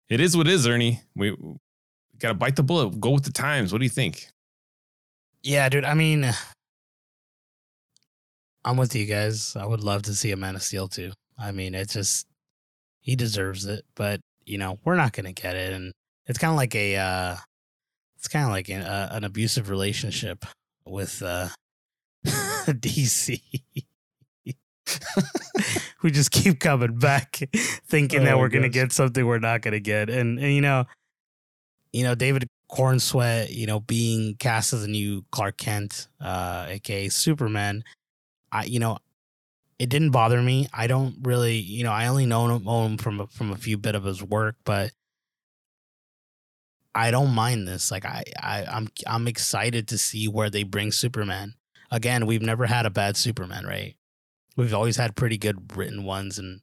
it is what is, Ernie. We, gotta bite the bullet, go with the times. What do you think? Yeah, dude. I mean, I'm with you guys. I would love to see a Man of Steel too. I mean, it's just he deserves it, but you know, we're not gonna get it, and it's kind of like a, uh, it's kind of like an, uh, an abusive relationship with uh, DC. we just keep coming back, thinking oh, that we're gonna get something we're not gonna get, and, and you know, you know, David Corenswet, you know, being cast as a new Clark Kent, uh, aka Superman, I, you know, it didn't bother me. I don't really, you know, I only know him, from from a few bit of his work, but I don't mind this. Like I, I, I'm, I'm excited to see where they bring Superman. Again, we've never had a bad Superman, right? We've always had pretty good written ones, and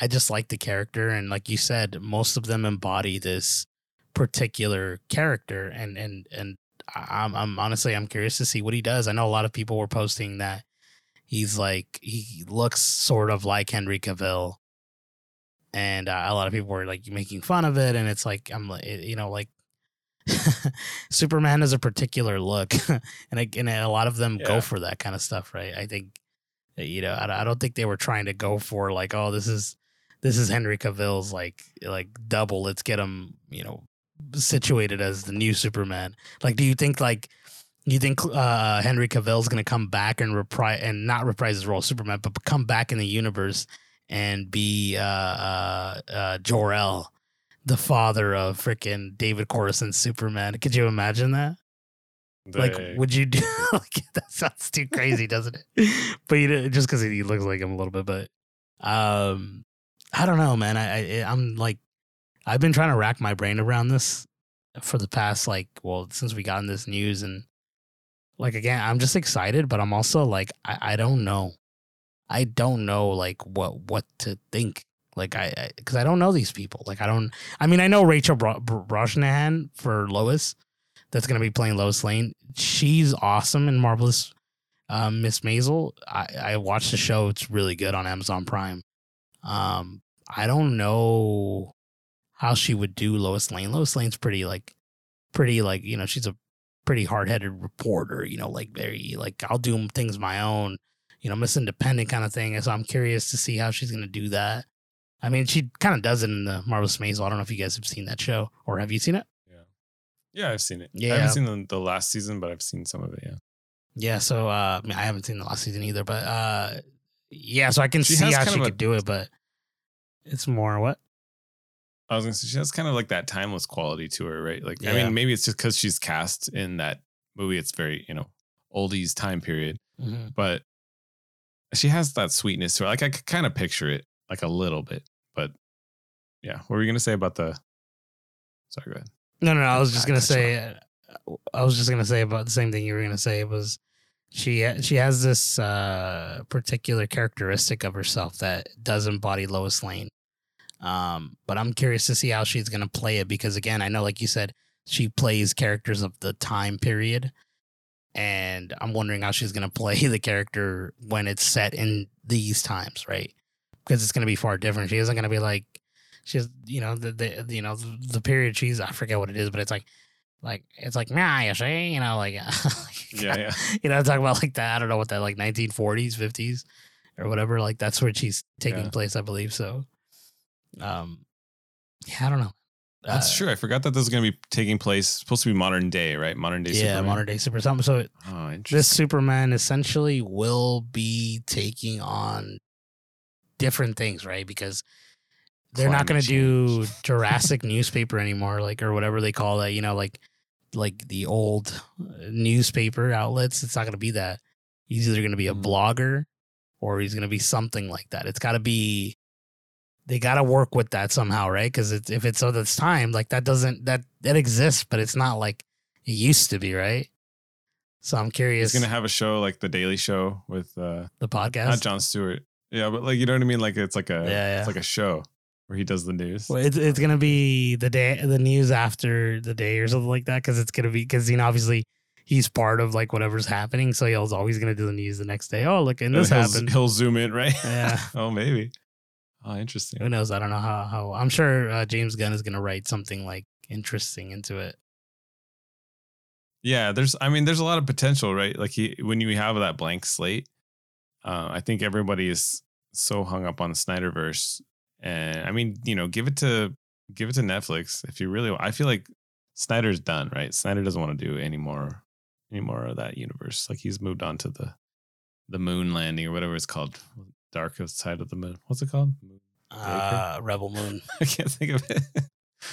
I just like the character. And like you said, most of them embody this particular character, and and and I'm, I'm honestly, I'm curious to see what he does. I know a lot of people were posting that he's like he looks sort of like Henry Cavill, and uh, a lot of people were like making fun of it, and it's like I'm like you know like Superman is a particular look, and I, and a lot of them yeah. go for that kind of stuff, right? I think you know I, I don't think they were trying to go for like oh this is this is Henry Cavill's like like double. Let's get him you know situated as the new Superman. Like, do you think like you think uh, Henry Cavill's gonna come back and reprise and not reprise his role Superman, but come back in the universe and be uh, uh, uh, Jor El, the father of freaking David Coruscant Superman? Could you imagine that? Like, would you do? like, that sounds too crazy, doesn't it? but you know, just because he looks like him a little bit, but um, I don't know, man. I, I I'm like, I've been trying to rack my brain around this for the past like, well, since we got in this news and like again, I'm just excited, but I'm also like, I, I don't know. I don't know like what what to think. Like I, because I, I, don't know these people. Like I don't. I mean, I know Rachel Bro- Brosnahan for Lois, that's gonna be playing Lois Lane. She's awesome and marvelous. Um, Miss Maisel, I, I watched the show. It's really good on Amazon Prime. Um, I don't know how she would do Lois Lane. Lois Lane's pretty like, pretty like you know she's a pretty hard headed reporter, you know, like very like I'll do things my own, you know, Miss Independent kind of thing. And so I'm curious to see how she's gonna do that. I mean, she kind of does it in the Marvelous Maisel. I don't know if you guys have seen that show or have you seen it? Yeah, yeah, I've seen it. Yeah, I haven't seen the, the last season, but I've seen some of it. Yeah, yeah. So uh, I, mean, I haven't seen the last season either, but uh, yeah. So I can she see how she could a, do it, but it's more what I was gonna say she has kind of like that timeless quality to her, right? Like, yeah. I mean, maybe it's just because she's cast in that movie. It's very, you know, oldies time period. Mm-hmm. But she has that sweetness to her. Like I could kind of picture it, like a little bit. But yeah, what were you gonna say about the? Sorry, go ahead. No, no, no. I was just I gonna say. uh, I was just gonna say about the same thing you were gonna say was she she has this uh, particular characteristic of herself that does embody Lois Lane. Um, but I'm curious to see how she's gonna play it because again, I know, like you said, she plays characters of the time period, and I'm wondering how she's gonna play the character when it's set in these times, right? Because it's gonna be far different. She isn't gonna be like she's you know the, the you know the, the period she's I forget what it is, but it's like like it's like nah you see you know like Yeah, yeah. you know talking about like that I don't know what that like 1940s 50s or whatever like that's where she's taking Yeah. place I believe so um yeah I don't know That's Uh, true. I forgot that this is gonna be taking place. Supposed to be modern day, right? Modern day. yeah Superman. modern day super something so Oh, this. Superman essentially will be taking on different things, right? Because they're not going to do. Jurassic newspaper anymore, like or whatever they call that. You know, like like the old uh, newspaper outlets. It's not going to be that. He's either going to be a Mhm. blogger or he's going to be something like that. It's got to be. They got to work with that somehow, right? Because it's, if it's of this time, like that doesn't that that exists, but it's not like it used to be, right? So I'm curious. He's gonna have a show like the Daily Show with uh the podcast. not Jon Stewart. Yeah, but like you know what I mean? Like it's like a Yeah, yeah. it's like a show where he does the news. Well, it's it's gonna be the day, the news after the day or something like that, because it's gonna be because you know obviously he's part of like whatever's happening, so he's always gonna do the news the next day. Oh, look, and And this he'll, happened. he'll zoom in, right? Yeah. oh, maybe. Oh, interesting. Who knows? I don't know how. How I'm sure uh, James Gunn is gonna write something like interesting into it. Yeah, there's I mean, there's a lot of potential, right? Like he when you have that blank slate, uh, I think everybody is so hung up on the Snyderverse. And I mean, you know, give it to give it to Netflix if you really I feel like Snyder's done, right? Snyder doesn't want to do any more any more of that universe. Like he's moved on to the the moon landing or whatever it's called. Darkest side of the moon. What's it called? Uh, Rebel Moon, I can't think of it.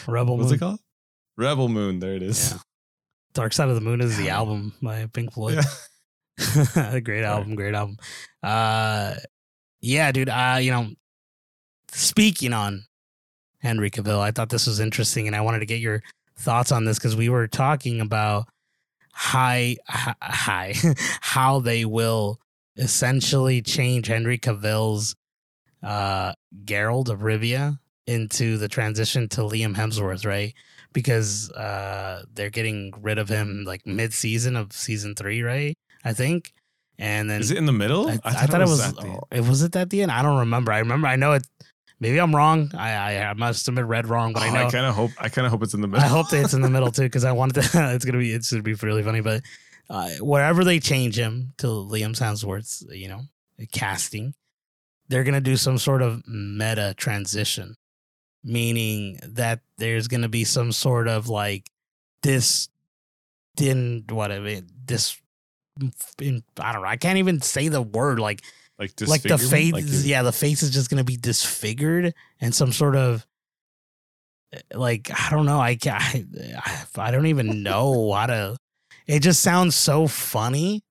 Rebel What's Moon. it called? Rebel Moon. There it is. Yeah. Dark Side of the Moon is the album by Pink Floyd. Yeah. great album, great album. Uh yeah, dude, uh, you know, speaking on Henry Cavill, I thought this was interesting and I wanted to get your thoughts on this because we were talking about high high how they will essentially change Henry Cavill's uh Geralt of Rivia into the transition to Liam Hemsworth, right? Because uh they're getting rid of him like mid season of season three, right? I think. And then Is it in the middle? I, I thought, it was. at the end. it was it at the end. I don't remember. I remember. I know it. Maybe I'm wrong. I I, I must have been read wrong, but I Oh, know. I kind of hope. I kind of hope it's in the middle. I hope that it's in the middle too, because I wanted to. It's gonna be. It's gonna be really funny. But uh, wherever they change him to Liam Hemsworth's, you know, casting, they're gonna do some sort of meta transition, meaning that there's gonna be some sort of like this, didn't what I mean this. In, I don't know. I can't even say the word like like like the face Like yeah the face is just gonna be disfigured and some sort of like i don't know i i, I don't even know how to it just sounds so funny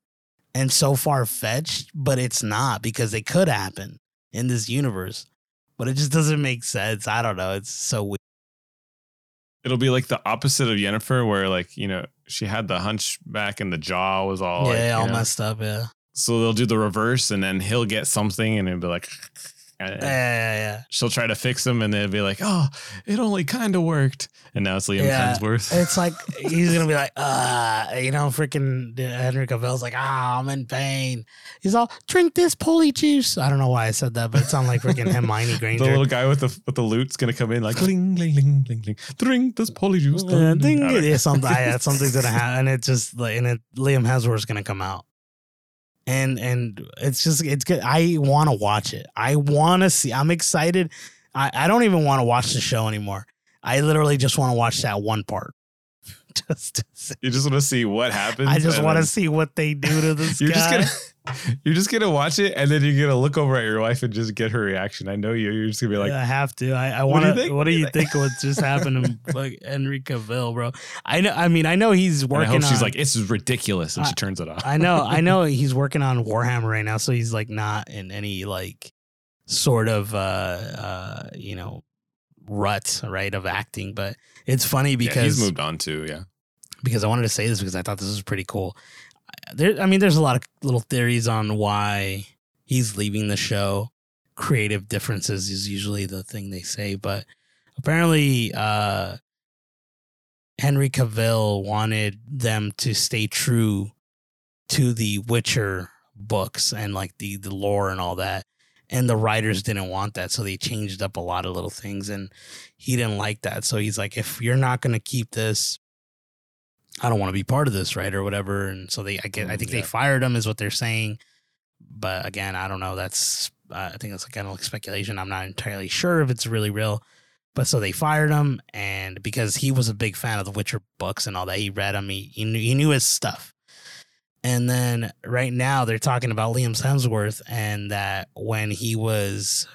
and so far-fetched but it's not because it could happen in this universe but it just doesn't make sense i don't know it's so weird It'll be like the opposite of Yennefer, where like you know she had the hunchback and the jaw was all yeah you all know. messed up yeah So they'll do the reverse, and then he'll get something, and it'll be like. Yeah yeah yeah She'll try to fix him, and they'll be like, "Oh, it only kind of worked." And now it's Liam Yeah. Hemsworth. It's like he's gonna be like, uh, you know, freaking Henry Cavill's like, ah, I'm in pain. He's all drink this polyjuice. I don't know why I said that, but it sounded like freaking Hermione Granger. the little guy with the with the lute's gonna come in like ling ling ling ling ling. Drink this polyjuice. Yeah, ding, yeah, something, yeah, something's gonna happen, and it's just like, and it, Liam Hemsworth's gonna come out, and and it's just it's good. I want to watch it. I want to see. I'm excited. I I don't even want to watch the show anymore. I literally just want to watch that one part just you just want to see what happens. I just want to see what they do to this You're guy. just gonna you're just gonna watch it and then you're gonna look over at your wife and just get her reaction. I know you. You're just gonna be like, I have to. I, I want to. What do you think? What just happened to like Henry Cavill, bro? I know. I mean, I know he's and I working. hope she's on- like, it's ridiculous, and I- she turns it off. I know, I know he's working on Warhammer right now, so he's like not in any like sort of uh uh you know rut right of acting. But it's funny Yeah, because he's moved on too. Yeah, because I wanted to say this because I thought this was pretty cool. There, I mean, there's a lot of little theories on why he's leaving the show. Creative differences is usually the thing they say, but apparently, uh, Henry Cavill wanted them to stay true to the Witcher books and like the the lore and all that. And the writers didn't want that, so they changed up a lot of little things, and he didn't like that. So he's like, if you're not gonna keep this, I don't want to be part of this, right, or whatever. And so they, I get, I Mm, think yeah. they fired him, is what they're saying. But again, I don't know. That's, uh, I think that's kind of like speculation. I'm not entirely sure if it's really real. But so they fired him, and because he was a big fan of the Witcher books and all that, he read them. He he knew, he knew his stuff. And then right now they're talking about Liam Hemsworth and that when he was,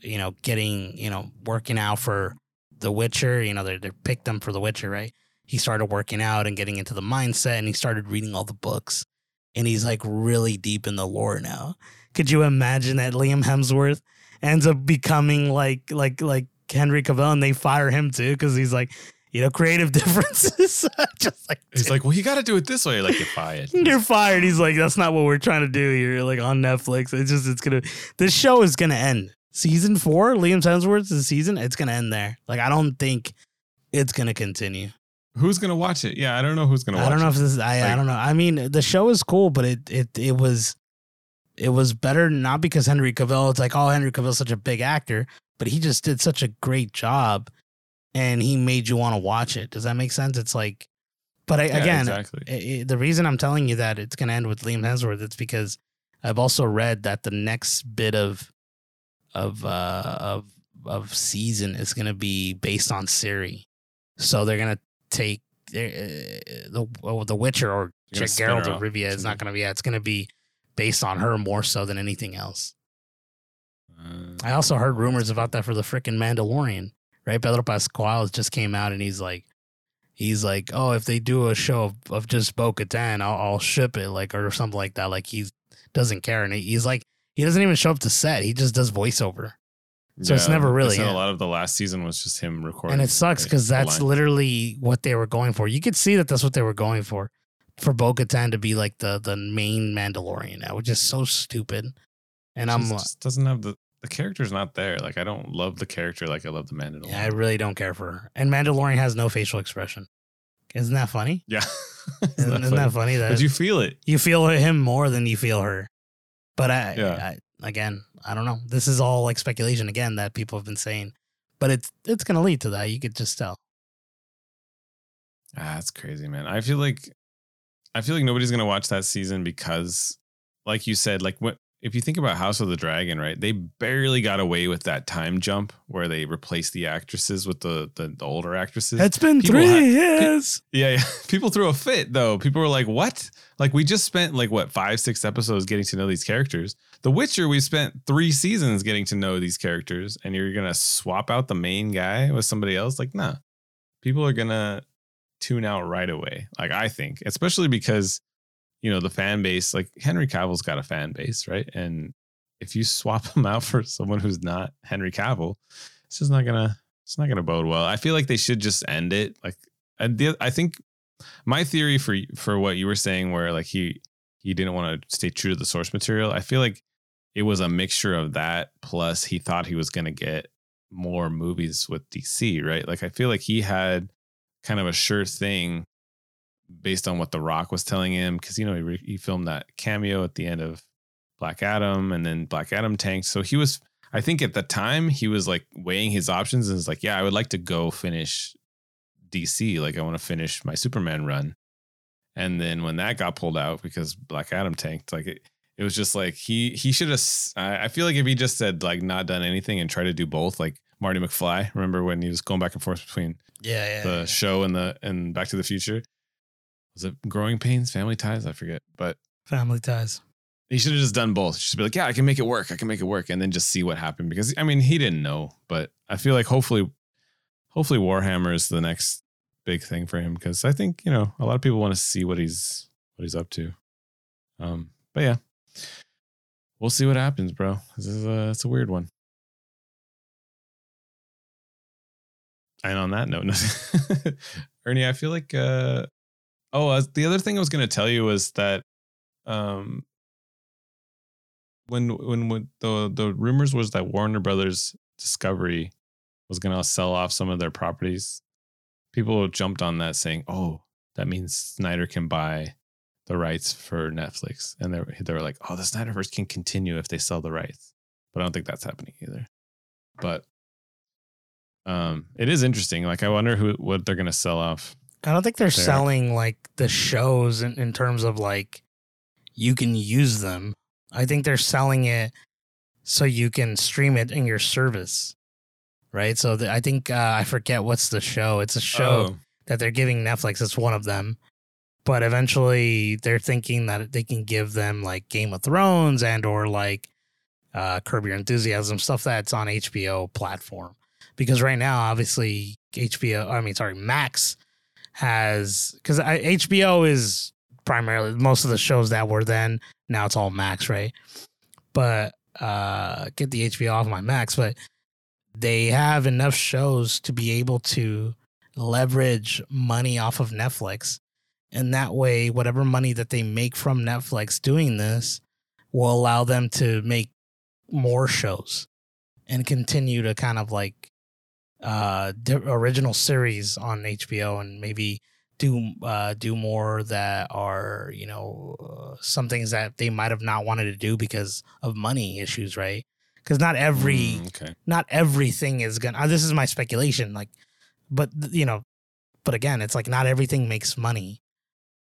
you know, getting, you know, working out for The Witcher, you know, they they picked him for The Witcher, right? He started working out and getting into the mindset, and he started reading all the books, and he's like really deep in the lore now. Could you imagine that Liam Hemsworth ends up becoming like like like Henry Cavill, and they fire him too because he's like, you know, creative differences, just like he's like, well, you got to do it this way. Like, you're fired. you're fired. He's like, that's not what we're trying to do You're Like on Netflix, it's just it's gonna. This show is gonna end. Season four, Liam Hemsworth's season. It's gonna end there. Like I don't think it's gonna continue. Who's gonna watch it? Yeah, I don't know who's gonna. watch I don't know it. if this. Is, I I don't know. I mean, the show is cool, but it it it was it was better not because Henry Cavill. It's like oh, Henry Cavill's such a big actor, but he just did such a great job, and he made you want to watch it. Does that make sense? It's like, but I, Yeah, again, exactly. i- i- the reason I'm telling you that it's going to end with Liam Hemsworth, it's because I've also read that the next bit of of uh, of of season is going to be based on Ciri, so they're going to take uh, the oh, the Witcher or You're gonna spin Geralt of. Rivia is not going to be. Yeah, it's going to be based on her more so than anything else. Uh, I also heard rumors about that for the freaking Mandalorian, right? Pedro Pascal just came out and he's like, he's like, oh, if they do a show of, of just Bo Katan, I'll, I'll ship it, like, or something like that. Like, he doesn't care. And he's like, he doesn't even show up to set, he just does voiceover. So it's never really. A lot of the last season was just him recording, And it sucks because that's line. literally what they were going for. You could see that that's what they were going for, for Bo Katan to be like the, the main Mandalorian now, which is so stupid. And I'm like, just doesn't have the the character's not there. Like I don't love the character like I love the Mandalorian. Yeah, I really don't care for her. And Mandalorian has no facial expression. Isn't that funny? yeah. Isn't, Isn't that isn't that funny? funny that But you feel it. You feel him more than you feel her? But I, Yeah. I, again, I don't know. This is all like speculation again that people have been saying, but it's it's gonna lead to that. You could just tell. Ah, that's crazy, man. I feel like I feel like nobody's gonna watch that season because, like you said, like what if you think about House of the Dragon, right? They barely got away with that time jump where they replaced the actresses with the the, the older actresses. It's been People three ha- years. yeah, yeah. People threw a fit though. People were like, "What? Like we just spent like what five, six episodes getting to know these characters. The Witcher, we spent three seasons getting to know these characters, and you're gonna swap out the main guy with somebody else? Like, nah. People are gonna tune out right away. Like I think, especially because you know the fan base. Like Henry Cavill's got a fan base, right? And if you swap him out for someone who's not Henry Cavill, it's just not gonna. It's not gonna bode well. I feel like they should just end it. Like, and the, I think my theory for for what you were saying, where like he he didn't want to stay true to the source material. I feel like it was a mixture of that plus he thought he was gonna get more movies with DC, right? Like I feel like he had kind of a sure thing based on what The Rock was telling him because you know he, re- he filmed that cameo at the end of Black Adam and then Black Adam tanked. So he was, I think at the time he was like weighing his options and was like, yeah, I would like to go finish DC. Like I want to finish my Superman run. And then when that got pulled out because Black Adam tanked, like it, it was just like he he should have. I feel like if he just said like not done anything and tried to do both, like Marty McFly. Remember when he was going back and forth between Yeah, yeah. the yeah. show and the and Back to the Future. Was it Growing Pains, Family Ties? I forget, but Family ties. he should have just done both. He should be like, yeah, I can make it work. I can make it work, and then just see what happened. Because I mean, he didn't know, but I feel like hopefully, hopefully Warhammer is the next big thing for him. Because I think you know a lot of people want to see what he's what he's up to. Um, but yeah, we'll see what happens, bro. This is a it's a weird one. And on that note, Ernie, I feel like uh oh, uh, the other thing I was going to tell you was that um when when when the the rumors was that Warner Brothers Discovery was going to sell off some of their properties, people jumped on that saying, "Oh, that means Snyder can buy the rights for Netflix." And they they were like, "Oh, the Snyderverse can continue if they sell the rights." But I don't think that's happening either. But um it is interesting. Like I wonder who what they're going to sell off. I don't think they're There. selling like the shows in, in terms of like you can use them. I think they're selling it so you can stream it in your service. Right. So the, I think uh, I forget what's the show. It's a show Oh, that they're giving Netflix. It's one of them. But eventually they're thinking that they can give them like Game of Thrones and or like uh Curb Your Enthusiasm, stuff that's on HBO platform. Because right now, obviously, HBO, I mean, sorry, Max has because HBO is primarily most of the shows that were then. Now it's all Max, right? But uh get the HBO off my Max, but they have enough shows to be able to leverage money off of Netflix. And that way, whatever money that they make from Netflix doing this will allow them to make more shows and continue to kind of like uh original series on HBO and maybe do uh do more that are you know uh, some things that they might have not wanted to do because of money issues right because not every mm, okay. not everything is gonna. Uh, this is my speculation, like, but you know, but again, it's like not everything makes money,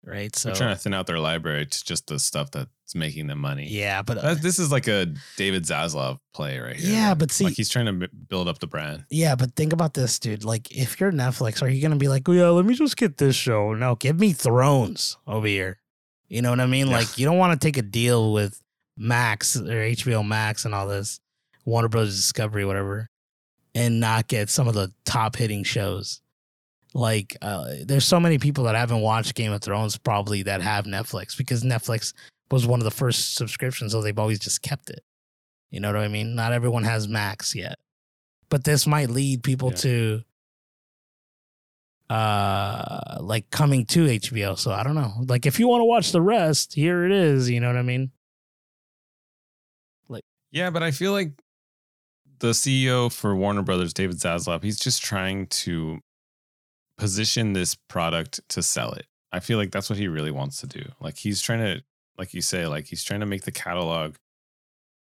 right? So They're trying to thin out their library to just the stuff that's making them money. yeah, but uh, this is like a David Zaslav play right here. yeah, but see, like he's trying to build up the brand. yeah, but think about this, dude. Like, if you're Netflix, are you gonna be like, oh yeah, let me just get this show? No, give me Thrones over here. You know what I mean? Yeah. Like, you don't want to take a deal with Max or HBO Max and all this, Warner Brothers Discovery, whatever, and not get some of the top hitting shows. Like, uh, there's so many people that haven't watched Game of Thrones probably that have Netflix because Netflix was one of the first subscriptions, so they've always just kept it. You know what I mean? Not everyone has Max yet, but this might lead people Yeah. to uh like coming to HBO. So I don't know. Like if you want to watch the rest, here it is. You know what I mean? Like yeah, but I feel like the CEO for Warner Brothers, David Zaslav, he's just trying to position this product to sell it. I feel like that's what he really wants to do. Like he's trying to, like you say, like he's trying to make the catalog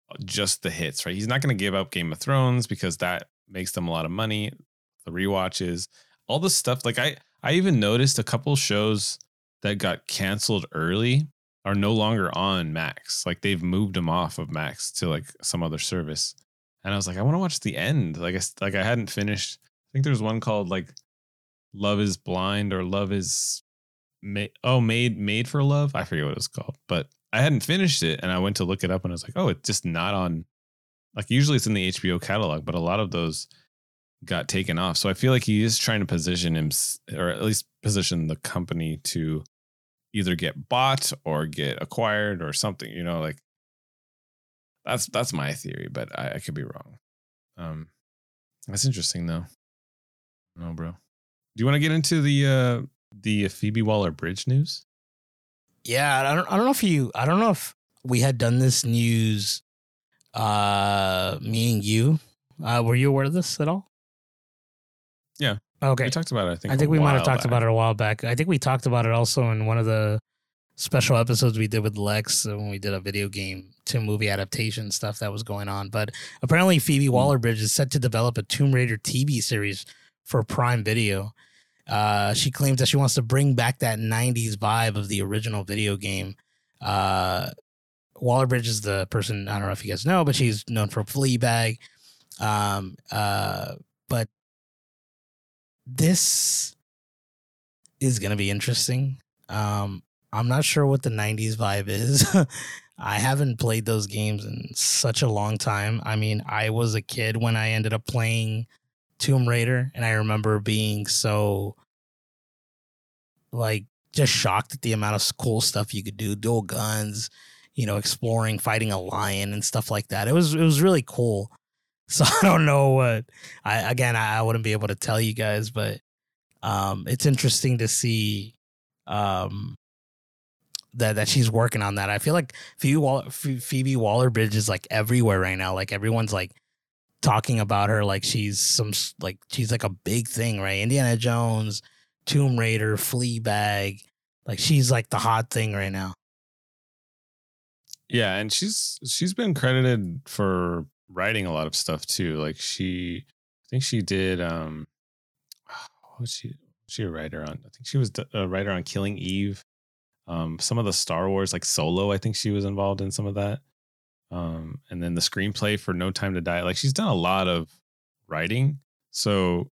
uh, just the hits, right? He's not going to give up Game of Thrones because that makes them a lot of money. The rewatches, all the stuff. Like I, I even noticed a couple shows that got canceled early are no longer on Max. Like they've moved them off of Max to like some other service. And I was like, I want to watch the end. Like I like I hadn't finished. I think there's one called like Love is Blind or Love is made oh made made for love. I forget what it was called, but I hadn't finished it and I went to look it up and I was like, oh, it's just not on. Like usually it's in the HBO catalog, but a lot of those got taken off. So I feel like he is trying to position him, or at least position the company to either get bought or get acquired or something. You know, like that's that's my theory, but I, I could be wrong. Um, that's interesting though. No, bro. Do you want to get into the uh the Phoebe Waller Bridge news? Yeah, I don't I don't know if you I don't know if we had done this news uh me and you. Uh were you aware of this at all? Yeah. Okay. We talked about it. I think. I think we might have talked about it a while back. I think we talked about it also in one of the special episodes we did with Lex uh, when we did a video game to movie adaptation stuff that was going on. But apparently, Phoebe Waller Bridge is set to develop a Tomb Raider TV series for Prime Video. Uh, she claims that she wants to bring back that 90s vibe of the original video game. Uh, Waller Bridge is the person, I don't know if you guys know, but she's known for Fleabag. Um, uh, but this is gonna be interesting. Um, I'm not sure what the '90s vibe is. I haven't played those games in such a long time. I mean, I was a kid when I ended up playing Tomb Raider, and I remember being so like just shocked at the amount of cool stuff you could do, dual guns, you know, exploring, fighting a lion and stuff like that. It was it was really cool. So I don't know what I again I, wouldn't be able to tell you guys, but um it's interesting to see um that that she's working on that. I feel like Phoebe Waller, Phoebe Waller Bridge is like everywhere right now. Like everyone's like talking about her like she's some like she's like a big thing, right? Indiana Jones, Tomb Raider, Fleabag, like she's like the hot thing right now. Yeah, and she's she's been credited for writing a lot of stuff too. Like she, I think she did. um What was she? She a writer on? I think she was a writer on Killing Eve. Um, some of the Star Wars, like Solo, I think she was involved in some of that. Um, and then the screenplay for No Time to Die. Like she's done a lot of writing. So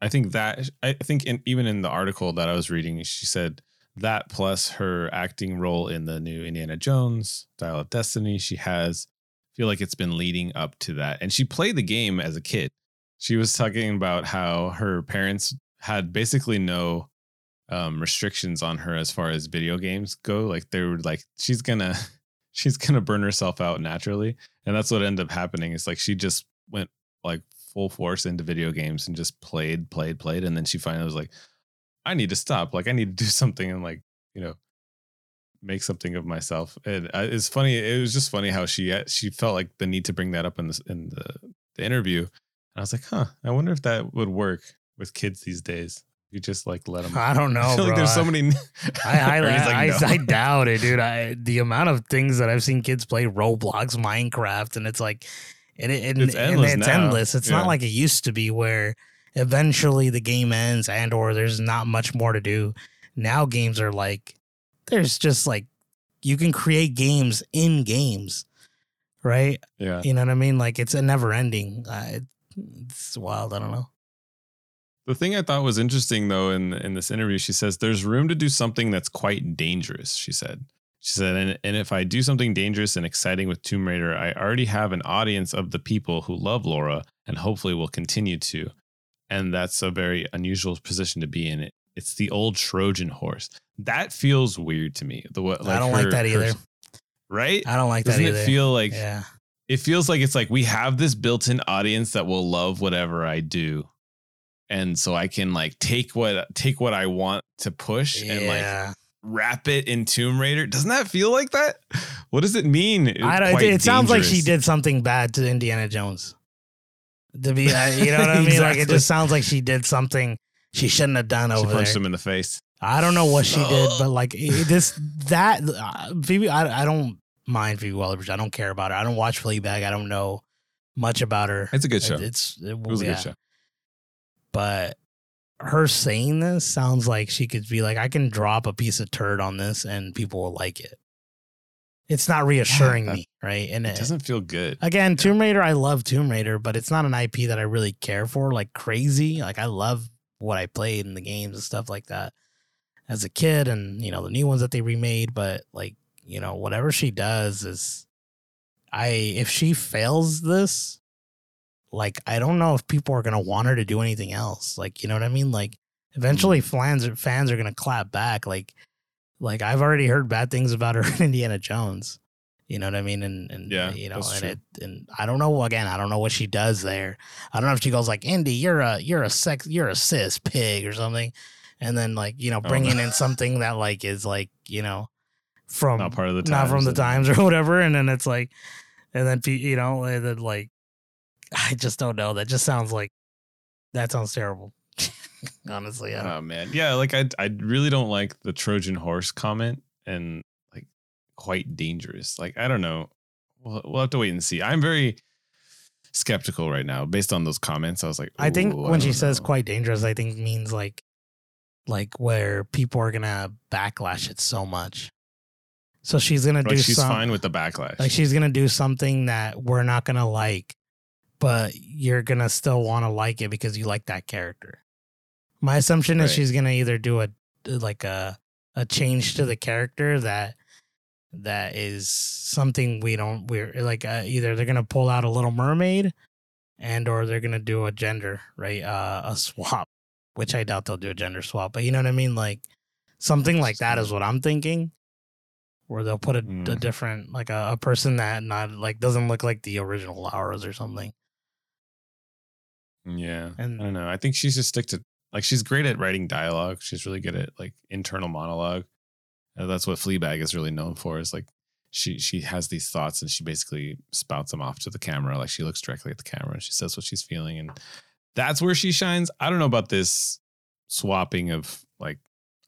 I think that I think in, even in the article that I was reading, she said that plus her acting role in the new Indiana Jones Dial of Destiny, she has feel like it's been leading up to that. And she played the game as a kid. She was talking about how her parents had basically no um, restrictions on her as far as video games go. Like they were like, she's gonna she's gonna burn herself out naturally. And that's what ended up happening. It's like she just went like full force into video games and just played, played, played. And then she finally was like, I need to stop. Like I need to do something and like, you know, make something of myself. And uh, it's funny. It was just funny how she uh, she felt like the need to bring that up in the in the, the interview. And I was like, huh, I wonder if that would work with kids these days. You just like let them. I don't know. I like there's so many. I I, like, I. I, doubt it, dude. I the amount of things that I've seen kids play Roblox, Minecraft, and it's like, and it, and, it's endless. And it's, endless. it's yeah. not like it used to be where eventually the game ends and or there's not much more to do. Now games are like there's just like you can create games in games, right? Yeah, you know what I mean. Like it's a never ending. Uh, it's wild. I don't know. The thing I thought was interesting though in in this interview, she says there's room to do something that's quite dangerous. She said. She said, and, and if I do something dangerous and exciting with Tomb Raider, I already have an audience of the people who love Lara and hopefully will continue to. And that's a very unusual position to be in. It. It's the old Trojan horse. That feels weird to me. The like I don't her, like that either. Her, right? I don't like Doesn't that either. Doesn't it feel like yeah. it feels like it's like we have this built-in audience that will love whatever I do and so I can like take what take what I want to push yeah. and like wrap it in Tomb Raider. Doesn't that feel like that? What does it mean? It, it sounds like she did something bad to Indiana Jones. To be, uh, you know what I mean? exactly. Like it just sounds like she did something she shouldn't have done over she punched there. him in the face. I don't know what she did, but like this, that uh, Phoebe, I, I don't mind Phoebe Waller-Bridge. I don't care about her. I don't watch Fleabag. I don't know much about her. It's a good show. It, it's it, it was yeah. a good show but her saying this sounds like she could be like, I can drop a piece of turd on this and people will like it. It's not reassuring yeah, me, right? And it, it, doesn't feel good. Again, Tomb Raider, I love Tomb Raider, but it's not an IP that I really care for like crazy. Like I love what I played in the games and stuff like that as a kid and, you know, the new ones that they remade, but like, you know, whatever she does is I if she fails this, like I don't know if people are gonna want her to do anything else. Like, you know what I mean? Like eventually mm. fans fans are gonna clap back. Like like I've already heard bad things about her in Indiana Jones. You know what I mean? And and yeah, you know, and true. it and I don't know again, I don't know what she does there. I don't know if she goes like, Indy, you're a you're a sex you're a cis pig or something. And then like, you know, bringing oh, no. in something that like is like, you know, from not part of the times not from the times or whatever. And then it's like and then you know, and then like I just don't know. That just sounds like that sounds terrible. Honestly, Yeah. oh man, yeah. Like I, I really don't like the Trojan horse comment and like quite dangerous. Like I don't know. We'll, we'll have to wait and see. I'm very skeptical right now based on those comments. I was like, I think when I she know. says quite dangerous, I think means like, like where people are gonna backlash it so much. So she's gonna like do. She's some, fine with the backlash. Like she's gonna do something that we're not gonna like, but you're gonna still want to like it because you like that character. My assumption is she's gonna either do a like a a change to the character that that is something we don't we're like uh, either they're gonna pull out a Little Mermaid and or they're gonna do a gender right uh, a swap, which I doubt they'll do a gender swap. But you know what I mean, like something like that is what I'm thinking. Where they'll put a, a Mm. different, like a, a person that not like doesn't look like the original Lara's or something. Yeah. And- I don't know. I think she's just stick to like she's great at writing dialogue. She's really good at like internal monologue. Uh, that's what Fleabag is really known for. Is like she she has these thoughts and she basically spouts them off to the camera. Like she looks directly at the camera and she says what she's feeling, and that's where she shines. I don't know about this swapping of like.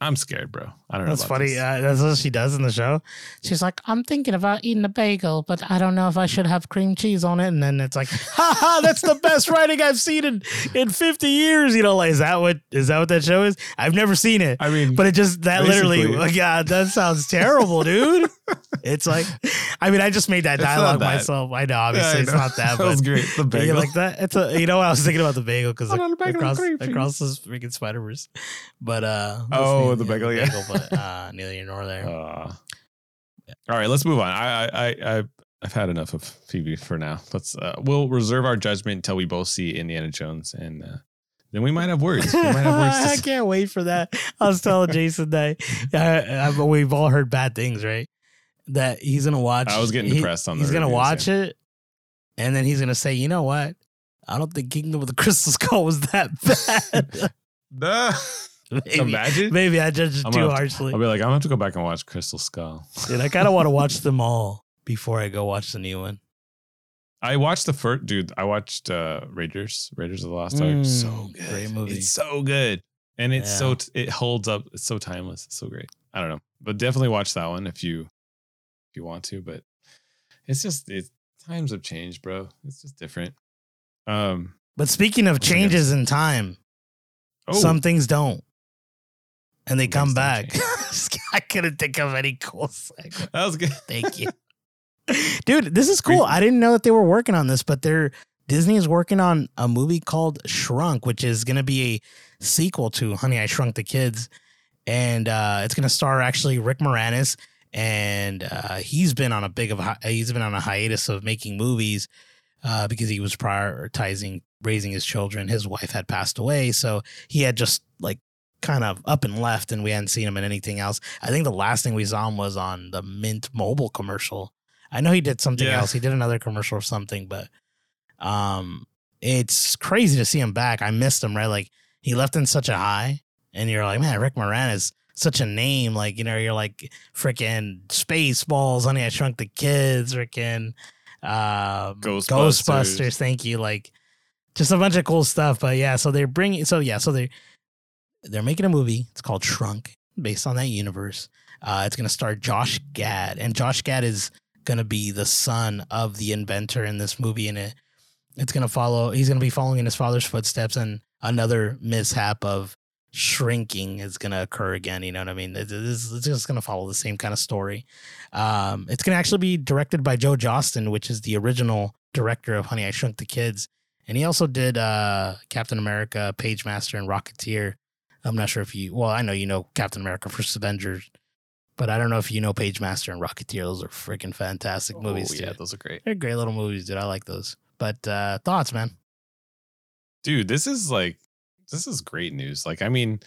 I'm scared, bro. I don't know. That's funny. Uh, that's what she does in the show. She's like, I'm thinking about eating a bagel, but I don't know if I should have cream cheese on it. And then it's like, ha ha, that's the best writing I've seen in, in 50 years. You know, like, is that what is that what that show is? I've never seen it. I mean, But it just that literally, like, yeah, that sounds terrible, dude. It's like, I mean, I just made that dialogue that. myself. I know, Yeah, obviously, I it's not that, that was great. The bagel. like that? It's a, you know, I was thinking about the bagel because I want a across across this freaking Spider Verse, but uh, Oh, that's the neither- bagel, yeah. but uh, neither here nor there. Uh, all right, let's move on. I, I, I, I, I've had enough of Phoebe for now. Let's. Uh, we'll reserve our judgment until we both see Indiana Jones, and uh, then we might have words. We might have words. I can't wait for that. I was telling Jason that I, I, we've all heard bad things, right? That he's gonna watch. I was getting he- depressed on the He's gonna reviews, watch yeah. it, and then he's gonna say, "You know what? I don't think Kingdom of the Crystal Skull was that bad." Duh. Maybe, Imagine. maybe I judged it I'm too gonna harshly. I'll be like, I'm gonna have to go back and watch Crystal Skull. Dude, I kind of want to watch them all before I go watch the new one. I watched the first, dude. I watched uh Raiders, Raiders of the Lost Ark. So Mm, good, great movie. It's so good, and it's so t- it holds up. It's so timeless. It's so great. I don't know, but definitely watch that one if you if you want to. But it's just it times have changed, bro. It's just different. Um. But speaking of changes in time, Oh, some things don't, and they come back. I couldn't think of any cool segment. that was good. Thank you. Dude, this is cool. I didn't know that they were working on this, but they're Disney is working on a movie called Shrunk, which is going to be a sequel to Honey I Shrunk the Kids. And uh, it's going to star actually Rick Moranis and uh, he's been on a big of hi- he's been on a hiatus of making movies uh, because he was prioritizing raising his children. His wife had passed away, so he had just like kind of up and left, and we hadn't seen him in anything else. I think the last thing we saw him was on the Mint Mobile commercial. I know he did something Yeah. else. He did another commercial or something, but um, it's crazy to see him back. I missed him, right? Like he left in such a high, and you're like, man, Rick Moranis, such a name. Like you know, you're like freaking Spaceballs, Honey, I Shrunk the Kids, freaking um, Ghostbusters. Ghostbusters. Thank you. Like just a bunch of cool stuff. But yeah, so they're bringing. So yeah, so they they're making a movie. It's called Shrunk, based on that universe. Uh, it's gonna star Josh Gad, and Josh Gad is gonna be the son of the inventor in this movie, and it it's gonna follow. He's gonna be following in his father's footsteps, and another mishap of shrinking is gonna occur again. You know what I mean? It's, it's, just gonna follow the same kind of story. Um, it's gonna actually be directed by Joe Johnston, which is the original director of Honey I Shrunk the Kids, and he also did uh, Captain America, Page Master, and Rocketeer. I'm not sure if you. Well, I know you know Captain America, First Avengers, but I don't know if you know Page Master and Rocketeer. Those are freaking fantastic movies. Oh, yeah, dude. those are great. They're great little movies, dude. I like those. But uh, thoughts, man? dude this is like this is great news like i mean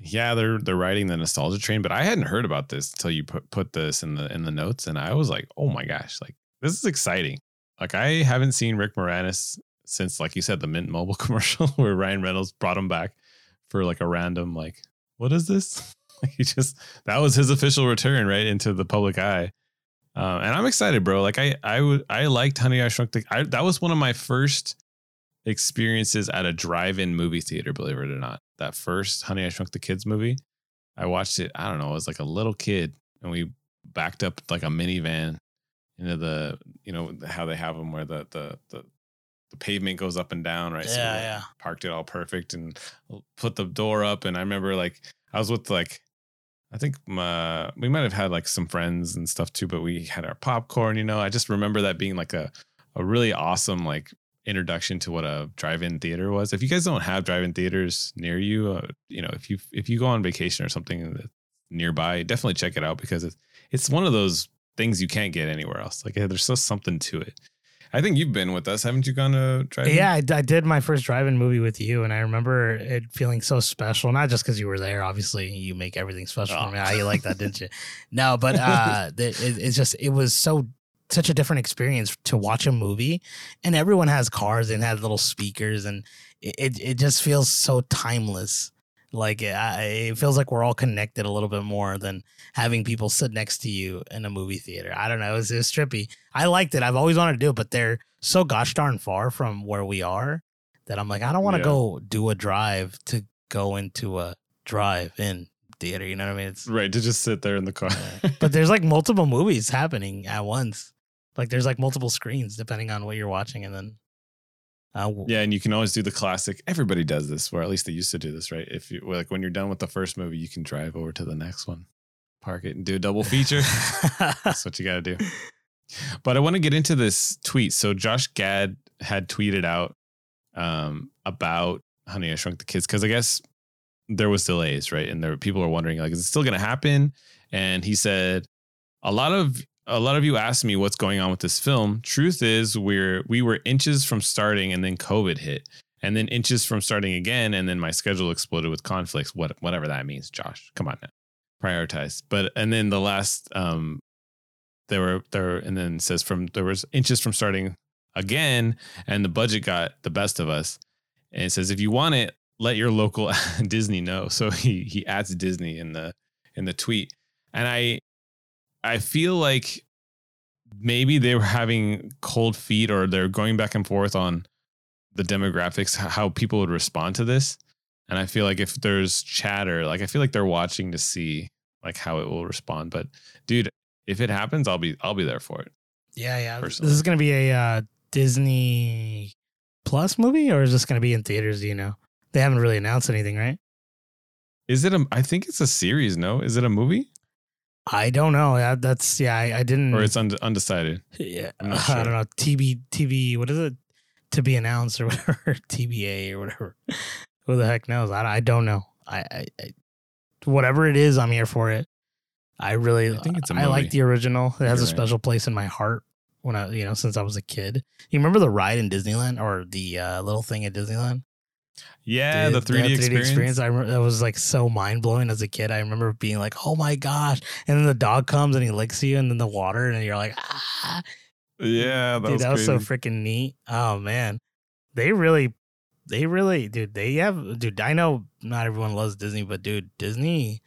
yeah they're they're riding the nostalgia train but i hadn't heard about this until you put put this in the in the notes and i was like oh my gosh like this is exciting like i haven't seen rick moranis since like you said the mint mobile commercial where ryan reynolds brought him back for like a random like what is this? He just that was his official return right into the public eye. Uh, and i'm excited bro. Like i i would i liked honey i shrunk the I, that was one of my first experiences at a drive-in movie theater, believe it or not. That first Honey I Shrunk the Kids movie, I watched it, I don't know, I was like a little kid and we backed up like a minivan into the, you know, how they have them where the the the, the pavement goes up and down, right? So Yeah, like, yeah. Parked it all perfect and put the door up and I remember like I was with like I think my, we might have had like some friends and stuff too, but we had our popcorn, you know. I just remember that being like a a really awesome like introduction to what a drive-in theater was. If you guys don't have drive-in theaters near you, uh, you know, if you if you go on vacation or something nearby, definitely check it out because it's it's one of those things you can't get anywhere else. Like there's just something to it. I think you've been with us, haven't you? Gone to drive? Yeah, I, I, did my first drive-in movie with you, and I remember it feeling so special. Not just because you were there. Obviously, you make everything special oh. for me. How you like that, didn't you? No, but uh, it, it's just it was so such a different experience to watch a movie, and everyone has cars and has little speakers, and it it just feels so timeless. Like eh, it, it feels like we're all connected a little bit more than having people sit next to you in a movie theater. I don't know. It was, it was trippy. I liked it. I've always wanted to do it, but they're so gosh darn far from where we are that I'm like, I don't want to yeah. go do a drive to go into a drive-in theater. You know what I mean? It's right to just sit there in the car. but there's like multiple movies happening at once. Like there's like multiple screens depending on what you're watching, and then uh, yeah, and you can always do the classic. Everybody does this, or at least they used to do this, right? If you like when you're done with the first movie, you can drive over to the next one, park it, and do a double feature. That's what you got to do. But I want to get into this tweet. So Josh Gad had tweeted out um, about Honey I Shrunk the Kids because I guess there was delays, right? And there people are wondering like, is it still going to happen? And he said a lot of a lot of you asked me what's going on with this film. Truth is, we're we were inches from starting, and then COVID hit, and then inches from starting again, and then my schedule exploded with conflicts. What whatever that means, Josh. Come on now, prioritize. But and then the last, um, there were there, and then says from there was inches from starting again, and the budget got the best of us. And it says if you want it, let your local Disney know. So he he adds Disney in the in the tweet, and I I feel like maybe they were having cold feet or they're going back and forth on the demographics, how people would respond to this. And I feel like if there's chatter, like I feel like they're watching to see like how it will respond. But dude, if it happens, I'll be I'll be there for it. Yeah, yeah. Personally. This is gonna be a uh, Disney Plus movie, or is this gonna be in theaters? Do you know? They haven't really announced anything, right? Is it a? I think it's a series. No, is it a movie? I don't know. That, that's yeah. I, I, didn't. Or it's und- undecided. Yeah, sure. I don't know. TB TV. What is it? To be announced or whatever. TBA or whatever. Who the heck knows? I, I don't know. I, I, I, whatever it is, I'm here for it. I really. I think it's. I like the original. It has You're a special right. place in my heart when I, you know, since I was a kid. You remember the ride in Disneyland or the uh, little thing at Disneyland? Yeah, the, the 3D, 3D experience. experience. I remember that was like so mind blowing as a kid. I remember being like, "Oh my gosh!" And then the dog comes and he licks you, and then the water, and you're like, "Ah!" Yeah, that dude, was that was so freaking neat. Oh man, they really, they really, dude. They have, dude. I know not everyone loves Disney, but dude, Disney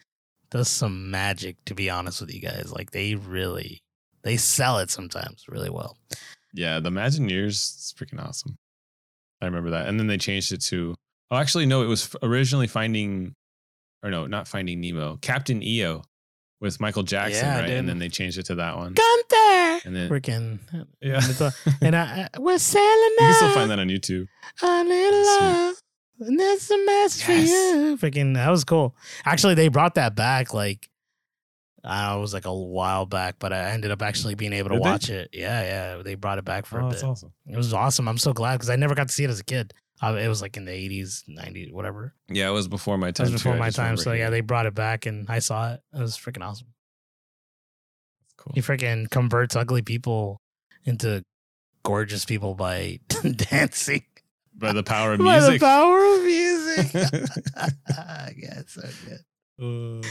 does some magic. To be honest with you guys, like they really, they sell it sometimes really well. Yeah, the Imagineers is freaking awesome. I remember that. And then they changed it to oh, actually no, it was originally Finding, or no, not Finding Nemo, Captain EO with Michael Jackson, yeah, right? And then they changed it to that one. Gunther, and then freaking yeah, and I, I we're sailing You can still find that on YouTube. A little love. And that's the mess yes. for you. Freaking, that was cool. Actually, they brought that back like I know, it was like a while back, but I ended up actually being able to Did watch they? it. Yeah, yeah, they brought it back for oh, a bit. awesome. It was awesome. I'm so glad because I never got to see it as a kid. Uh, it was like in the 80s, 90s, whatever. Yeah, it was before my time. It was before too. my time. So yeah, they brought it back and I saw it. It was freaking awesome. That's cool. He freaking converts ugly people into gorgeous people by dancing. By the power of music. By the power of music. yeah, it's so good. Uh,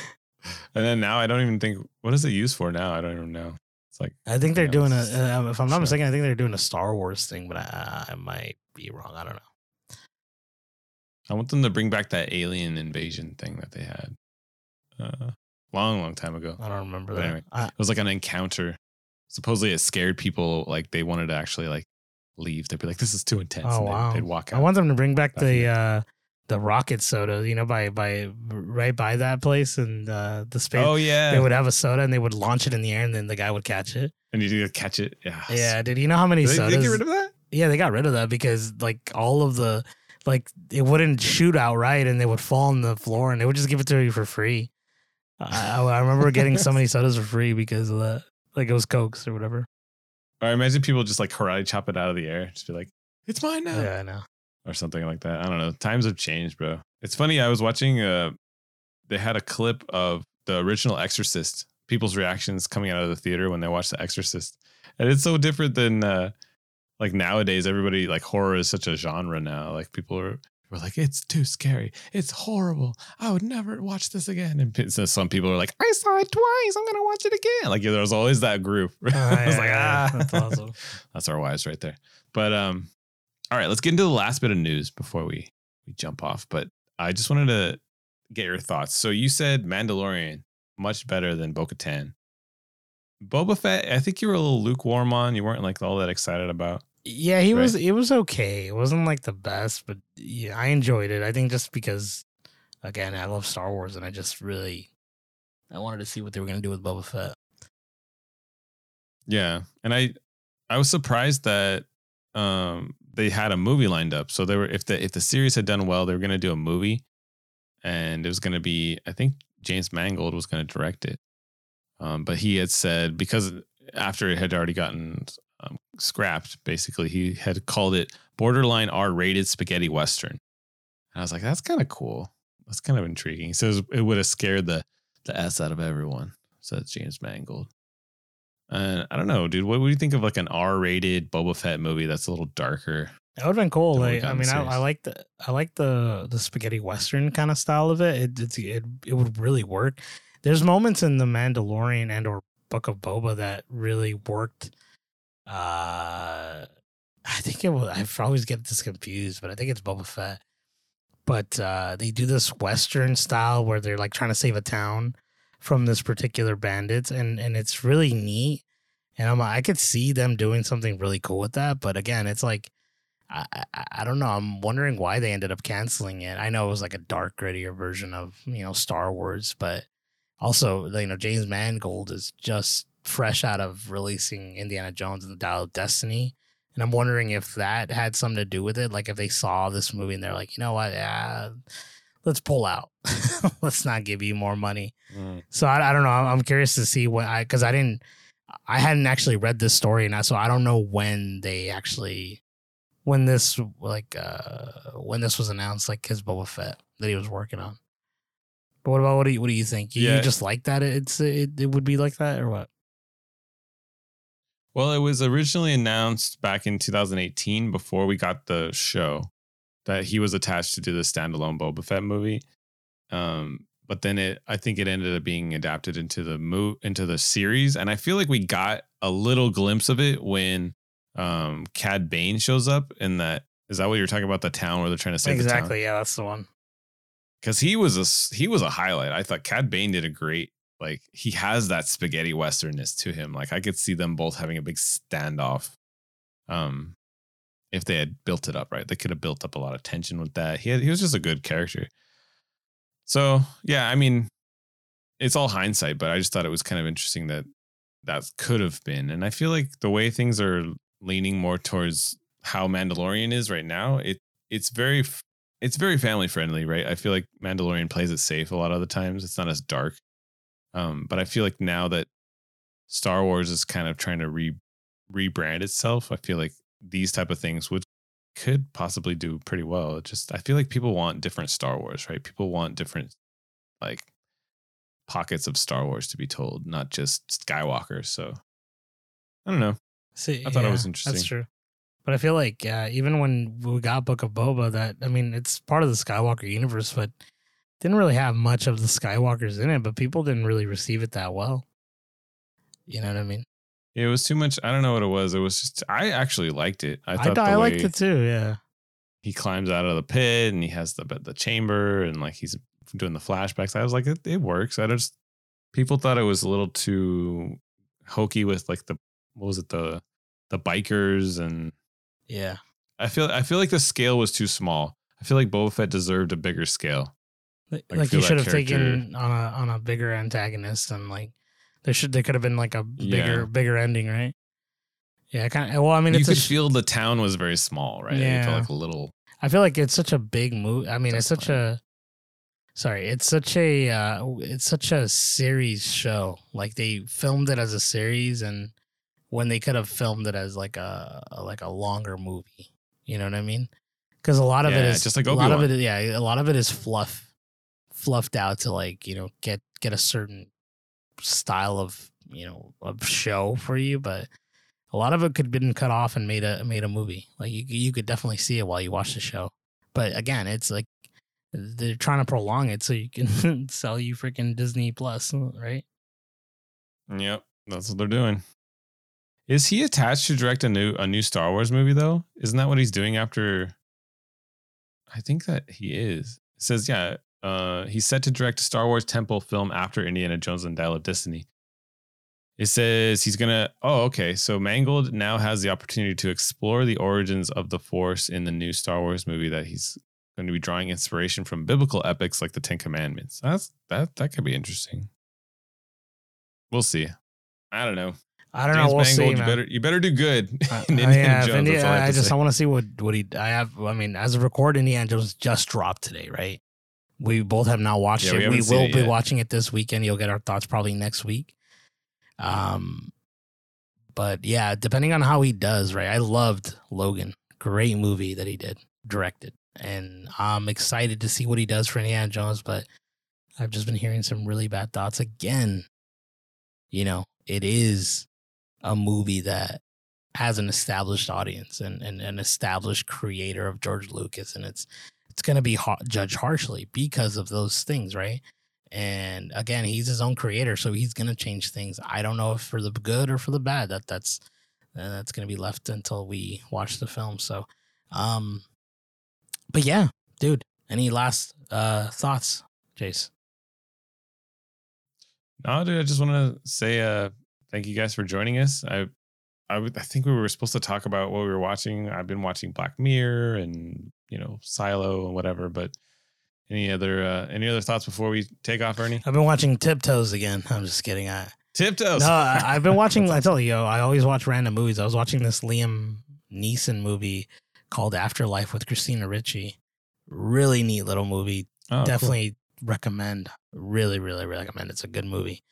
and then now I don't even think what is it used for now? I don't even know. It's like I think they're doing a. Uh, if I'm not mistaken, I think they're doing a Star Wars thing, but I, I might be wrong. I don't know. I want them to bring back that alien invasion thing that they had, uh, long, long time ago. I don't remember but that. Anyway, I, it was like an encounter. Supposedly, it scared people. Like they wanted to actually like leave. They'd be like, "This is too intense." Oh wow! They'd, they'd walk out. I want them to bring back the uh, the rocket soda, you know, by by right by that place and uh, the space. Oh yeah, they would have a soda and they would launch it in the air and then the guy would catch it. And you would catch it, yeah. Yeah, did you know how many did sodas? They, get rid of that? Yeah, they got rid of that because like all of the like it wouldn't shoot out right and they would fall on the floor and they would just give it to you for free. I, I remember getting so many sodas for free because of that. Like it was cokes or whatever. I imagine people just like karate chop it out of the air, just be like, It's mine now. Yeah, I know. Or something like that. I don't know. Times have changed, bro. It's funny. I was watching. Uh, they had a clip of the original Exorcist. People's reactions coming out of the theater when they watched The Exorcist, and it's so different than uh, like nowadays. Everybody like horror is such a genre now. Like people are were like, it's too scary. It's horrible. I would never watch this again. And so some people are like, I saw it twice. I'm gonna watch it again. Like there's always that group. I was like, ah, that's awesome. that's our wives right there. But um, all right, let's get into the last bit of news before we we jump off. But I just wanted to get your thoughts. So you said Mandalorian much better than Bo Katan. Boba Fett, I think you were a little lukewarm on. You weren't like all that excited about. Yeah, he right? was. It was okay. It wasn't like the best, but yeah, I enjoyed it. I think just because, again, I love Star Wars, and I just really, I wanted to see what they were gonna do with Boba Fett. Yeah, and I, I was surprised that um they had a movie lined up. So they were if the if the series had done well, they were gonna do a movie, and it was gonna be I think James Mangold was gonna direct it. Um, but he had said because after it had already gotten um, scrapped. Basically, he had called it borderline R-rated spaghetti western. And I was like, that's kind of cool. That's kind of intriguing. He says it would have scared the the s out of everyone. Says James Mangold. And I don't know, dude. What, would you think of like an R-rated Boba Fett movie that's a little darker? That would have been cool. Like, I mean, I, I, like the I like the the spaghetti western kind of style of it. It, it it would really work. There's moments in the Mandalorian and or Book of Boba that really worked uh, I think it will. I always get this confused, but I think it's Boba Fett. But uh, they do this Western style where they're like trying to save a town from this particular bandits, and and it's really neat. And I'm I could see them doing something really cool with that. But again, it's like I, I, I don't know. I'm wondering why they ended up canceling it. I know it was like a dark, grittier version of you know Star Wars, but also you know James Mangold is just fresh out of releasing Indiana Jones and the Dial of Destiny. And I'm wondering if that had something to do with it. Like if they saw this movie and they're like, you know what, yeah, let's pull out. let's not give you more money. Mm. So I, I don't know. I'm curious to see what I because I didn't, I hadn't actually read this story, and I, so I don't know when they actually, when this like uh when this was announced, like his Boba Fett that he was working on. But what about what do you what do you think? You, yeah. you just like that it's it, it would be like that or what? Well, it was originally announced back in 2018 before we got the show that he was attached to do the standalone Boba Fett movie. Um, but then it, I think it ended up being adapted into the move into the series, and I feel like we got a little glimpse of it when um, Cad Bane shows up in that. Is that what you're talking about? The town where they're trying to save exactly. Yeah, that's the one. Because he was a he was a highlight. I thought Cad Bane did a great like he has that spaghetti westernness to him. Like I could see them both having a big standoff. Um, if they had built it up right, they could have built up a lot of tension with that. He had, he was just a good character. So yeah, I mean, it's all hindsight, but I just thought it was kind of interesting that that could have been. And I feel like the way things are leaning more towards how Mandalorian is right now, it it's very it's very family friendly, right? I feel like Mandalorian plays it safe a lot of the times. It's not as dark. Um, but I feel like now that Star Wars is kind of trying to re rebrand itself, I feel like these type of things would could possibly do pretty well. It just I feel like people want different Star Wars, right? People want different like pockets of Star Wars to be told, not just Skywalker. So I don't know. See, I thought yeah, it was interesting. That's true. But I feel like uh, even when we got Book of Boba, that I mean, it's part of the Skywalker universe, but didn't really have much of the Skywalkers in it, but people didn't really receive it that well. You know what I mean? It was too much. I don't know what it was. It was just I actually liked it. I thought I, I liked it too. Yeah. He climbs out of the pit and he has the the chamber and like he's doing the flashbacks. I was like, it, it works. I just people thought it was a little too hokey with like the what was it the the bikers and yeah. I feel I feel like the scale was too small. I feel like Boba Fett deserved a bigger scale. Like, like you should have taken on a on a bigger antagonist and like there should there could have been like a bigger yeah. bigger ending, right? Yeah, kind of. Well, I mean, you could sh- feel the town was very small, right? Yeah, it felt like a little. I feel like it's such a big move. I mean, it's such a. Sorry, it's such a uh, it's such a series show. Like they filmed it as a series, and when they could have filmed it as like a, a like a longer movie, You know what I mean? Because a lot of it Yeah, is just like a lot of it. Yeah, a lot of it is fluff, fluffed out to like you know get get a certain style of you know of show for you, but a lot of it could have been cut off and made a made a movie. Like you you could definitely see it while you watch the show. But again, it's like they're trying to prolong it so you can sell you freaking Disney Plus, right? Yep, that's what they're doing. Is he attached to direct a new a new Star Wars movie though? Isn't that what he's doing after? I think that he is. It says yeah. Uh, he's set to direct a Star Wars tentpole film after Indiana Jones and Dial of Destiny. It says he's gonna. Oh, okay. So Mangold now has the opportunity to explore the origins of the Force in the new Star Wars movie that he's going to be drawing inspiration from biblical epics like the Ten Commandments. That's that that could be interesting. We'll see. I don't know. I don't James know. We'll Mangold, see. you man. better you better do good Uh, in uh, Indiana yeah, Jones. Indi- that's all I, I just say. I want to see what what he. I have. I mean, as of record, Indiana Jones just dropped today, right? We both have not watched Yeah, it. We, haven't will it be watching it this weekend. You'll get our thoughts probably next week. Um, but yeah, depending on how he does, right? I loved Logan. Great movie that he did, directed, and I'm excited to see what he does for Indiana Jones. But I've just been hearing some really bad thoughts again. You know, it is a movie that has an established audience and, and an established creator of George Lucas, and it's it's going to be ha- judged harshly because of those things, right? And again, he's his own creator, so he's going to change things. I don't know if for the good or for the bad. That that's uh, that's going to be left until we watch the film. So, um, but yeah, dude. Any last uh thoughts, Jace? No, dude, I just want to say uh thank you guys for joining us. I I I think we were supposed to talk about what we were watching. I've been watching Black Mirror and you know Silo and whatever, but any other uh any other thoughts before we take off, Ernie? I've been watching Tiptoes again. I'm just kidding. I, Tiptoes. No, I, I've been watching. I tell you, I always watch random movies. I was watching this Liam Neeson movie called Afterlife with Christina Ricci. Really neat little movie. Oh, cool. Definitely recommend. Really, really recommend. It's a good movie.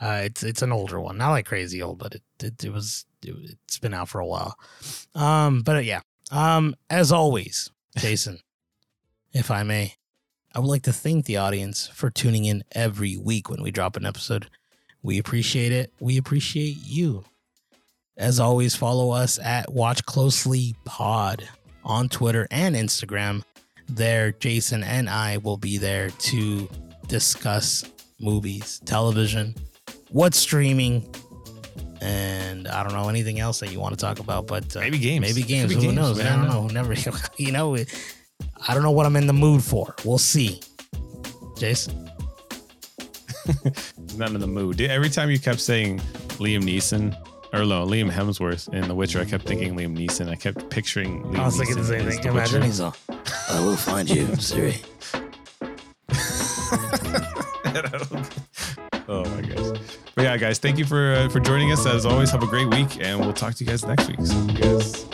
Uh, it's it's an older one, not like crazy old, but it it, it was it, it's been out for a while. Um, but uh, yeah. Um, as always, Jason, if I may, I would like to thank the audience for tuning in every week when we drop an episode. We appreciate it. We appreciate you. As always, follow us at Watch Closely Pod on Twitter and Instagram. There, Jason and I will be there to discuss movies, television, what's streaming, and I don't know anything else that you want to talk about. But uh, maybe games. maybe games. Could be Who knows? man. I don't know. Never. You know. I don't know what I'm in the mood for. We'll see. Jason. He's not in the mood. Every time you kept saying Liam Neeson or no, Liam Hemsworth in The Witcher, I kept thinking Liam Neeson. I kept picturing Liam I was thinking the Neeson same as thing. The Imagine Witcher. he's all, I will find you, Ciri. oh my gosh. But yeah, guys, thank you for uh, for joining us. As always, have a great week, and we'll talk to you guys next week. So you guys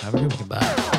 have a good one. Goodbye.